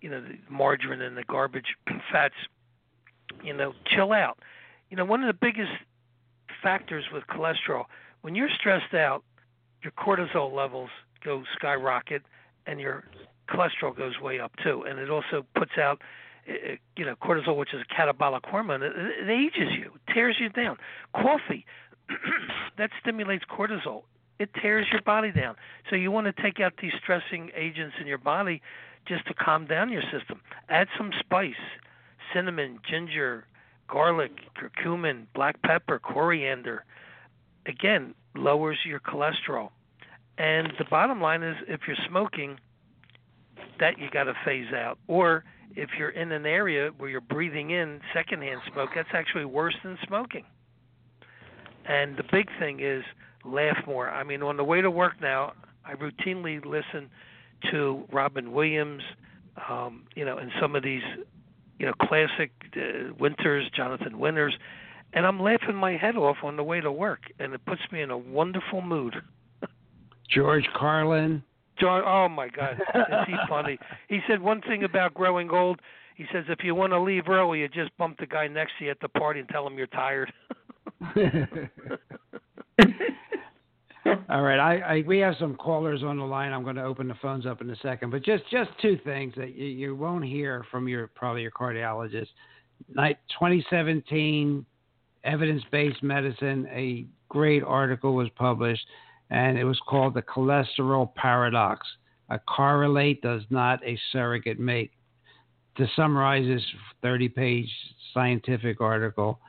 you know the margarine and the garbage fats. You know, chill out. You know, one of the biggest factors with cholesterol when you're stressed out, your cortisol levels go skyrocket, and your cholesterol goes way up too. And it also puts out, eh, eh, you know, cortisol, which is a catabolic hormone. It, it ages you, tears you down. Coffee, that stimulates cortisol. It tears your body down. So you want to take out these stressing agents in your body just to calm down your system. Add some spice, cinnamon, ginger, garlic, curcumin, black pepper, coriander. Again, lowers your cholesterol. And the bottom line is if you're smoking, that you got to phase out. Or if you're in an area where you're breathing in secondhand smoke, that's actually worse than smoking. And the big thing is laugh more. I mean, on the way to work now, I routinely listen to Robin Williams, um, you know, and some of these, you know, classic uh, Winters, Jonathan Winters, and I'm laughing my head off on the way to work, and it puts me in a wonderful mood. George Carlin. George, oh my God, is he funny? He said one thing about growing old. He says if you want to leave early, you just bump the guy next to you at the party and tell him you're tired. All right, I, I we have some callers on the line. I'm going to open the phones up in a second, but just just two things that you, you won't hear from your probably your cardiologist. Night 2017 evidence-based medicine. A great article was published, and it was called the cholesterol paradox. A correlate does not a surrogate make. To summarize this 30-page scientific article,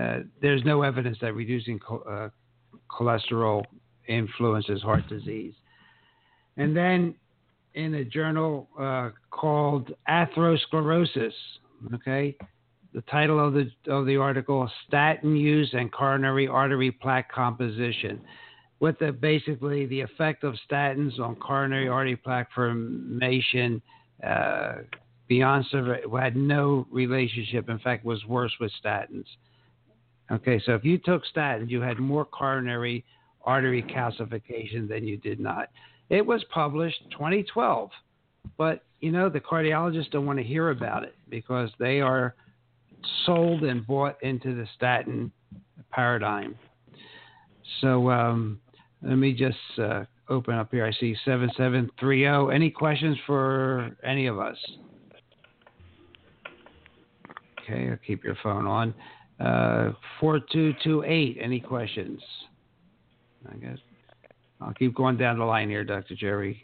uh, there's no evidence that reducing co- uh, cholesterol influences heart disease. And then in a journal uh, called Atherosclerosis, okay, the title of the of the article: Statin use and coronary artery plaque composition. With the basically the effect of statins on coronary artery plaque formation uh, beyond had no relationship. In fact, was worse with statins. Okay, so if you took statins, you had more coronary artery calcification than you did not. It was published 2012, but you know the cardiologists don't want to hear about it because they are sold and bought into the statin paradigm. So um, let me just uh, open up here. I see 7730. Any questions for any of us? Okay, I'll keep your phone on. Uh, 4228. Any questions? I guess I'll keep going down the line here, Dr. Jerry.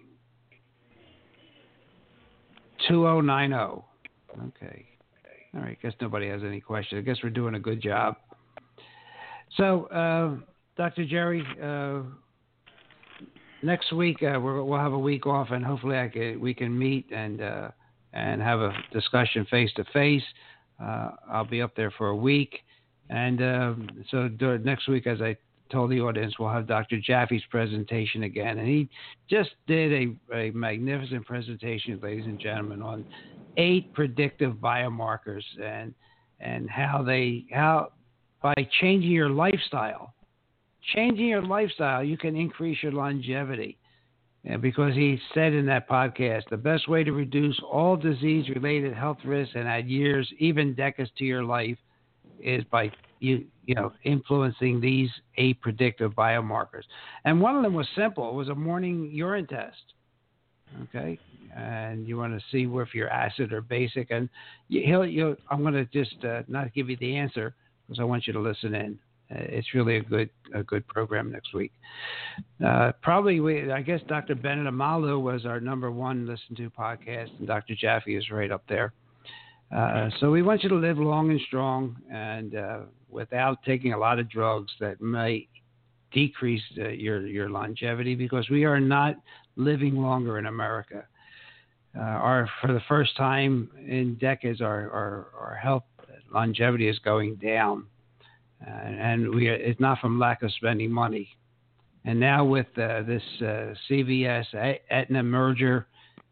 2090. Okay. All right. Guess nobody has any questions. I guess we're doing a good job. So, uh, Dr. Jerry, uh, next week uh, we will have a week off, and hopefully I can, we can meet and uh, and have a discussion face to face. I'll be up there for a week, and um, so next week, as I told the audience, we'll have Dr. Jaffe's presentation again, and he just did a, a magnificent presentation, ladies and gentlemen, on eight predictive biomarkers and and how they how by changing your lifestyle, changing your lifestyle, you can increase your longevity. And because he said in that podcast, the best way to reduce all disease related health risks and add years, even decades to your life is by you you know influencing these eight predictive biomarkers. And one of them was simple. It was a morning urine test. Okay, and you want to see if you're acid or basic. And he'll, you I'm going to just uh, not give you the answer because I want you to listen in. Uh, it's really a good a good program next week. Uh, probably, we, I guess Dr. Bennet Omalu was our number one listened to podcast, and Dr. Jaffe is right up there. Uh, so we want you to live long and strong, and uh, without taking a lot of drugs that may decrease uh, your your longevity because we are not living longer in America. Uh, our for the first time in decades, our our, our health longevity is going down, and we it's not from lack of spending money. And now with uh, this uh, CVS Aetna merger,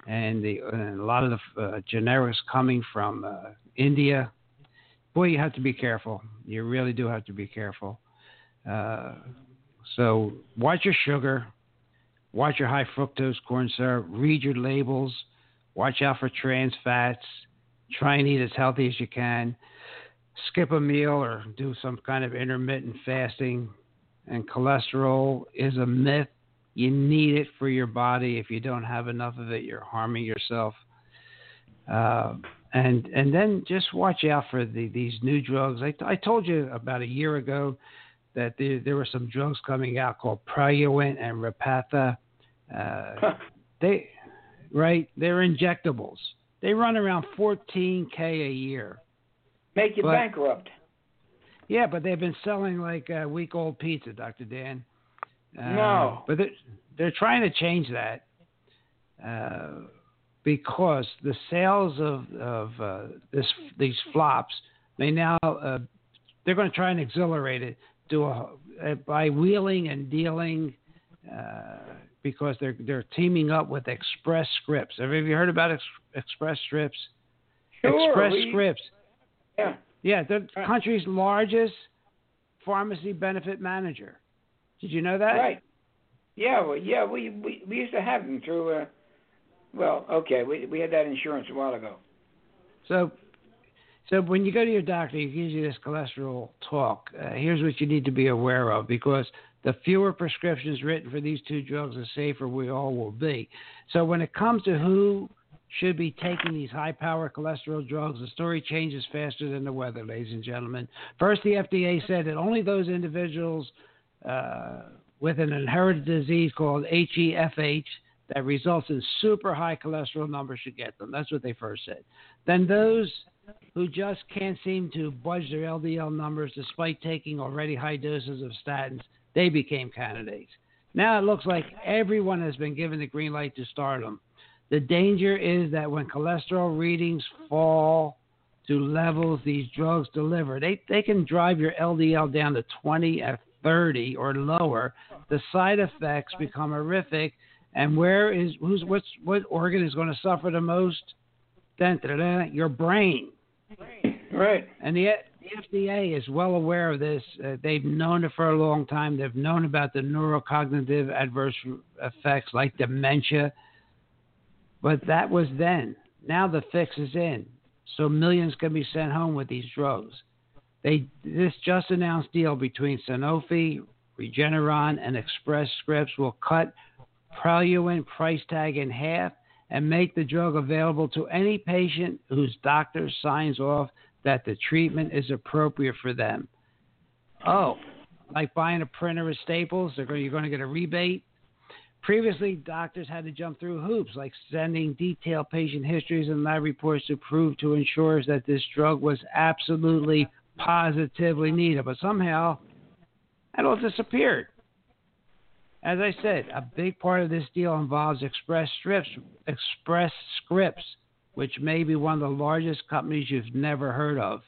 and, the, and a lot of the uh, generics coming from uh, India. Boy, you have to be careful. You really do have to be careful. Uh, so watch your sugar, watch your high fructose corn syrup, read your labels, watch out for trans fats, try and eat as healthy as you can, skip a meal or do some kind of intermittent fasting. And cholesterol is a myth. You need it for your body. If you don't have enough of it, you're harming yourself. Uh, and and then just watch out for the, these new drugs. I, I told you about a year ago that there, there were some drugs coming out called Praluent and Repatha. Uh, they right, they're injectables. They run around 14k a year. Make you but, bankrupt. Yeah, but they've been selling like a week old pizza, Dr. Dan. Uh, no. But they're, they're trying to change that uh, because the sales of of uh, this these flops may now uh, they're going to try and exhilarate it do a, uh, by wheeling and dealing uh, because they're they're teaming up with Express Scripts. Have you heard about Ex- Express Scripts? Sure, Express we, Scripts. Yeah. Yeah, the country's largest pharmacy benefit manager. Did you know that? Right. Yeah, well, yeah, we, we we used to have them through. Uh, well, okay, we we had that insurance a while ago. So so when you go to your doctor, he gives you this cholesterol talk. Uh, here's what you need to be aware of because the fewer prescriptions written for these two drugs, the safer we all will be. So when it comes to who should be taking these high power cholesterol drugs, the story changes faster than the weather, ladies and gentlemen. First, the FDA said that only those individuals with an inherited disease called HeFH that results in super high cholesterol numbers should get them. That's what they first said. Then those who just can't seem to budge their LDL numbers despite taking already high doses of statins, they became candidates. Now it looks like everyone has been given the green light to stardom. The danger is that when cholesterol readings fall to levels these drugs deliver, they, they can drive your LDL down to 20 or 30 or lower. The side effects become horrific. And where is who's what's what organ is going to suffer the most? Dun, dun, dun, your brain. Right. And the, the FDA is well aware of this. Uh, they've known it for a long time. They've known about the neurocognitive adverse effects like dementia. But that was then. Now the fix is in. So millions can be sent home with these drugs. They this just announced deal between Sanofi, Regeneron, and Express Scripts will cut Praluent price tag in half and make the drug available to any patient whose doctor signs off that the treatment is appropriate for them. Oh, like buying a printer at Staples, going, you're going to get a rebate. Previously, doctors had to jump through hoops like sending detailed patient histories and lab reports to prove to insurers that this drug was absolutely, positively needed. But somehow, that all disappeared. As I said, a big part of this deal involves Express Scripts, Express Scripts, which may be one of the largest companies you've never heard of.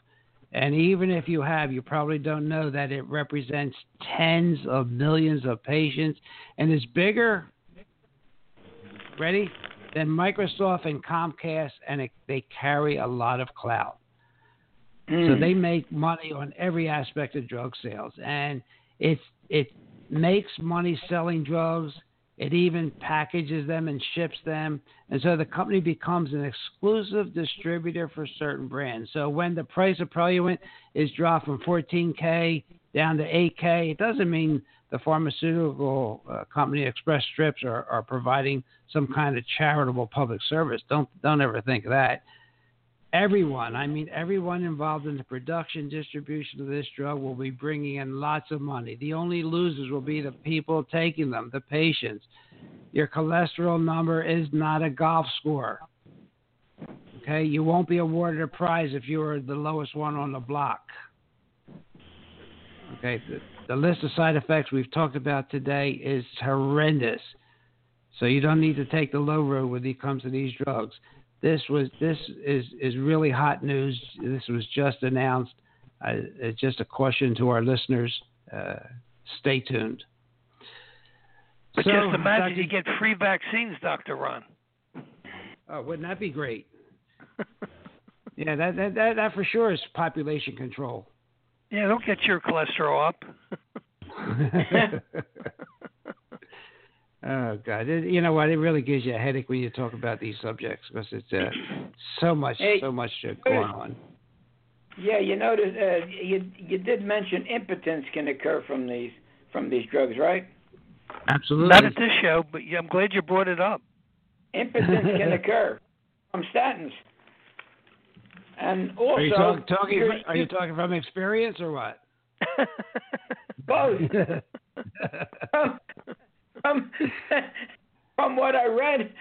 And even if you have, you probably don't know that it represents tens of millions of patients and is bigger, ready, than Microsoft and Comcast, and it, they carry a lot of clout. Mm. So they make money on every aspect of drug sales, and it's it makes money selling drugs. It even packages them and ships them. And so the company becomes an exclusive distributor for certain brands. So when the price of Praluent is dropped from 14K down to 8K, it doesn't mean the pharmaceutical uh, company Express Scripts are, are providing some kind of charitable public service. Don't don't ever think of that everyone, I mean everyone involved in the production, distribution of this drug will be bringing in lots of money. The only losers will be the people taking them, the patients. Your cholesterol number is not a golf score. Okay, you won't be awarded a prize if you are the lowest one on the block. Okay, the, the list of side effects we've talked about today is horrendous. So you don't need to take the low road when it comes to these drugs. This was this is is really hot news. This was just announced. Uh, it's just a question to our listeners. Uh, stay tuned. But so, just imagine Dr. you get free vaccines, Dr. Ron. Oh, wouldn't that be great? yeah, that, that that that for sure is population control. Yeah, don't get your cholesterol up. oh God! It, you know what? It really gives you a headache when you talk about these subjects because it's uh, so much, Hey, so much uh, going on. Yeah, you notice uh, you you did mention impotence can occur from these from these drugs, right? Absolutely. Not at this show, but yeah, I'm glad you brought it up. Impotence can occur from statins. And also, Are you talk, talking? you're- Are you talking from experience or what? both from, from what I read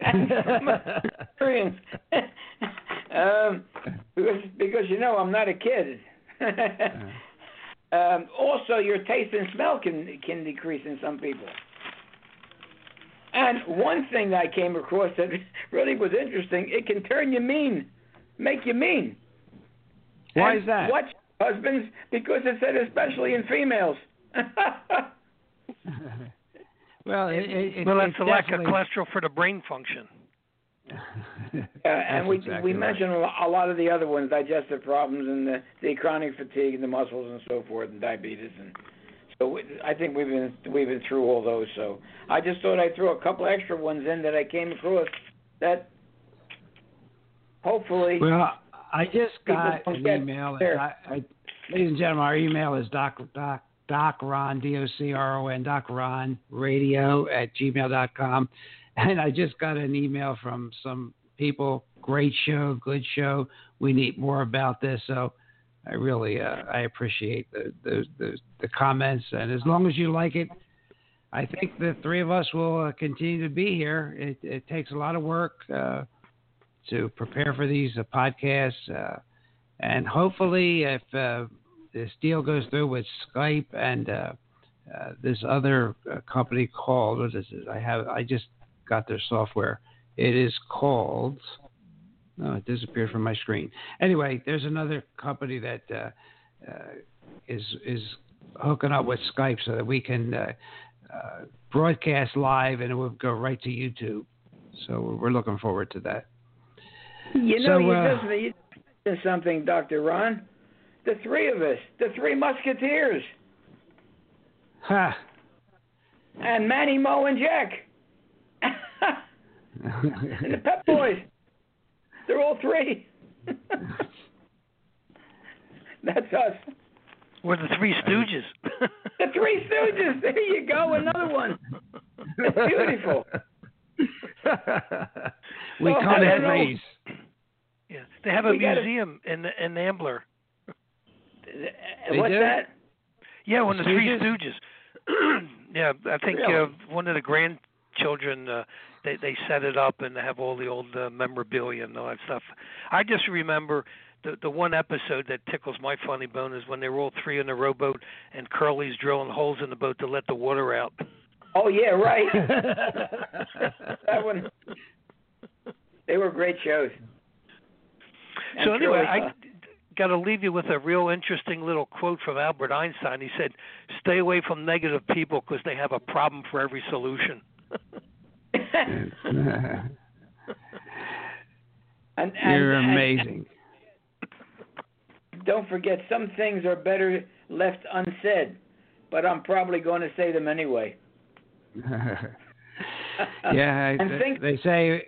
and from experience. um, because because you know I'm not a kid. um, also, your taste and smell can can decrease in some people. And one thing that I came across that really was interesting, it can turn you mean, make you mean. Why And is that? Watch husbands because it said especially in females. Well, it, it, it, well, that's it's the lack of cholesterol for the brain function. Uh, and we exactly we right. mentioned a lot of the other ones, digestive problems and the, the chronic fatigue and the muscles and so forth, and diabetes, and so we, I think we've been we've been through all those. So I just thought I'd throw a couple extra ones in that I came across that hopefully Well, I just got an email. there. I, I, ladies and gentlemen, our email is doc doc docron d o c r o n docron radio at gmail dot com, and I just got an email from some people. Great show, good show. We need more about this. So. I really, uh, I appreciate the, the the the comments, and as long as you like it, I think the three of us will uh, continue to be here. It, it takes a lot of work uh, to prepare for these uh, podcasts, uh, and hopefully, if this deal goes through with Skype and uh, uh, this other uh, company called what is it? I have I just got their software. It is called. No, it disappeared from my screen. Anyway, there's another company that uh, uh, is is hooking up with Skype so that we can uh, uh, broadcast live and it will go right to YouTube. So we're looking forward to that. you know So, you just you mentioned something, Doctor Ron. The three of us, the three Musketeers, Ha! and Manny, Moe, and Jack. and the Pep Boys. They're all three. That's us. We're the Three Stooges. The Three Stooges. There you go. Another one. It's beautiful. we Oh, come I in don't know. yeah, they have a We gotta- museum in in Ambler. They What's do? that? Yeah, when the Three Stooges? Yeah, I think Really? uh, one of the grandchildren uh, they they set it up and they have all the old uh, memorabilia and all that stuff. I just remember the the one episode that tickles my funny bone is when they were all three in the rowboat and Curly's drilling holes in the boat to let the water out. Oh yeah, right. that one. They were great shows. And so anyway, uh, I got to leave you with a real interesting little quote from Albert Einstein. He said, "Stay away from negative people because they have a problem for every solution." and, and, You're and- amazing. don't forget, some things are better left unsaid, but I'm probably going to say them anyway. yeah, And they, think- they say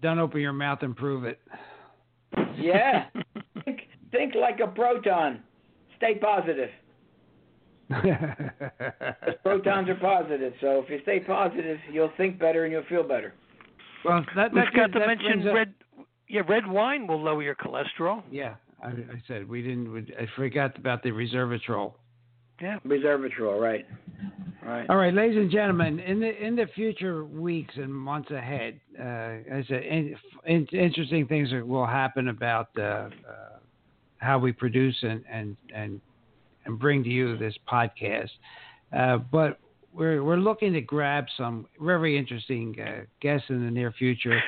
don't open your mouth and prove it. Yeah. Think, think like a proton. Stay positive. 'Cause protons are positive, so if you stay positive, you'll think better and you'll feel better. well, that, We've that got to that mention brings up- red. Yeah, red wine will lower your cholesterol. Yeah, I, I said we didn't. we- I forgot about the resveratrol. Yeah. Resveratrol, right? Right. All right, ladies and gentlemen, in the in the future weeks and months ahead, uh, as I said, in, in, interesting things are- will happen about uh, uh, how we produce and and and and bring to you this podcast. Uh, but we're we're looking to grab some very interesting uh, guests in the near future.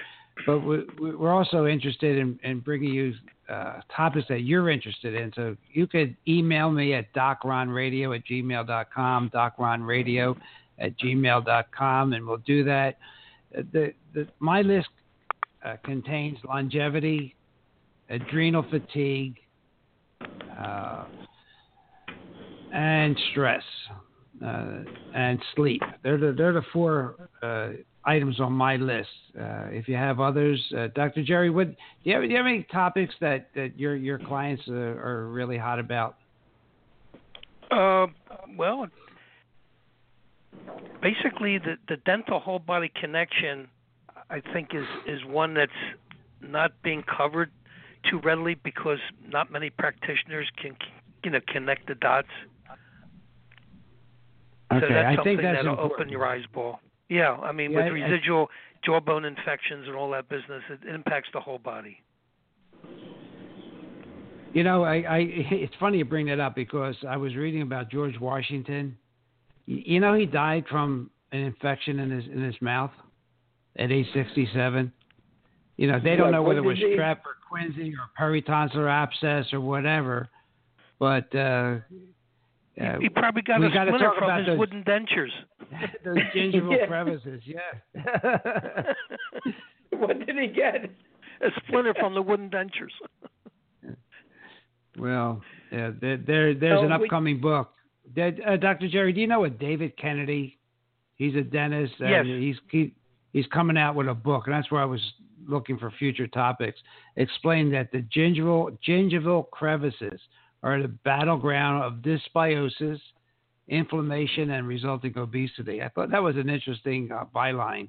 But we, we're also interested in, in bringing you uh, topics that you're interested in. So you could email me at docronradio at gmail.com, docronradio at gmail.com, and we'll do that. Uh, The, the, my list uh, contains longevity, adrenal fatigue, uh, and stress uh, and sleep. They're the, they're the four uh, items on my list. Uh, if you have others, uh, Dr. Jerry, would do you, have, do you have any topics that, that your your clients are, are really hot about? Uh, well, basically, the the dental whole body connection, I think, is is one that's not being covered too readily because not many practitioners can you know connect the dots. Okay, so that's I something think that's that'll important. open your eyes, ball. Yeah, I mean, Yeah, with I- residual jawbone infections and all that business, it impacts the whole body. You know, I, I it's funny you bring that up because I was reading about George Washington. You know, he died from an infection in his in his mouth at age 67. You know, they don't know whether it was strep or quinsy or peritonsillar abscess or whatever, but uh, uh, he probably got a splinter talk from about his those- wooden dentures. those gingival Yeah. crevices. Yeah. what did he get? a splinter from the wooden dentures. well, yeah, there, there there's So an we- upcoming book. Uh, Dr. Jerry, do you know what David Kennedy? He's a dentist. And Yes. He's he, he's coming out with a book, and that's where I was looking for future topics. Explained that the gingival gingival crevices are the battleground of dysbiosis, inflammation, and resulting obesity. I thought that was an interesting uh, byline.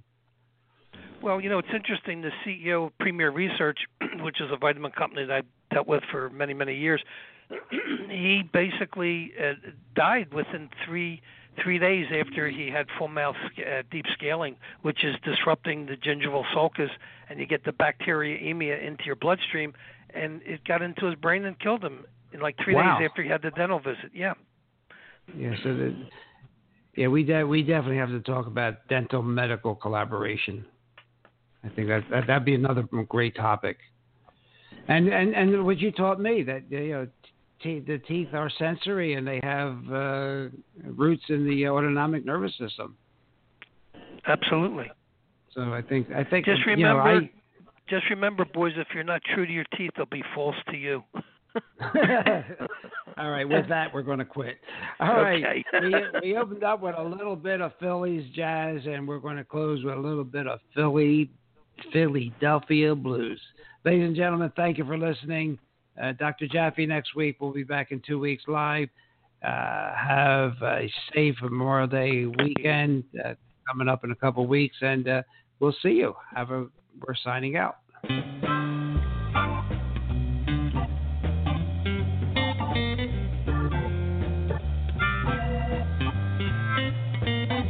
Well, you know, it's interesting. The CEO of Premier Research, which is a vitamin company that I dealt with for many, many years, he basically uh, died within three three days after he had full mouth uh, deep scaling, which is disrupting the gingival sulcus, and you get the bacteremia into your bloodstream, and it got into his brain and killed him in like three Wow. days after he had the dental visit. Yeah. Yeah, so that, yeah, we de- we definitely have to talk about dental medical collaboration. I think that, that that'd be another great topic. And and and what you taught me that you know te- the teeth are sensory and they have uh, roots in the autonomic nervous system. Absolutely. So I think I think Just you know, remember, I- just remember, boys, if you're not true to your teeth, they'll be false to you. All right, with that, we're going to quit. All right, Okay. we, we opened up with a little bit of Phillies jazz, and we're going to close with a little bit of Philly, Philadelphia blues. Ladies and gentlemen, thank you for listening. Uh, Dr. Jaffe next week. We'll be back in two weeks live. Uh, have a safe Memorial Day weekend uh, coming up in a couple weeks, and uh, we'll see you. Have a. We're signing out.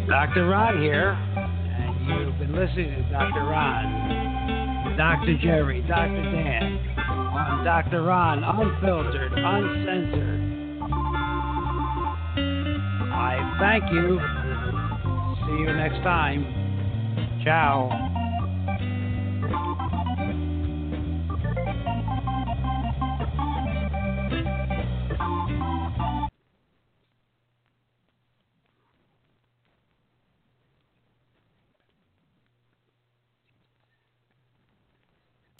Dr. Ron here, and you've been listening to Dr. Ron, Dr. Jerry, Dr. Dan, on Dr. Ron, unfiltered, uncensored. I thank you. See you next time. Ciao.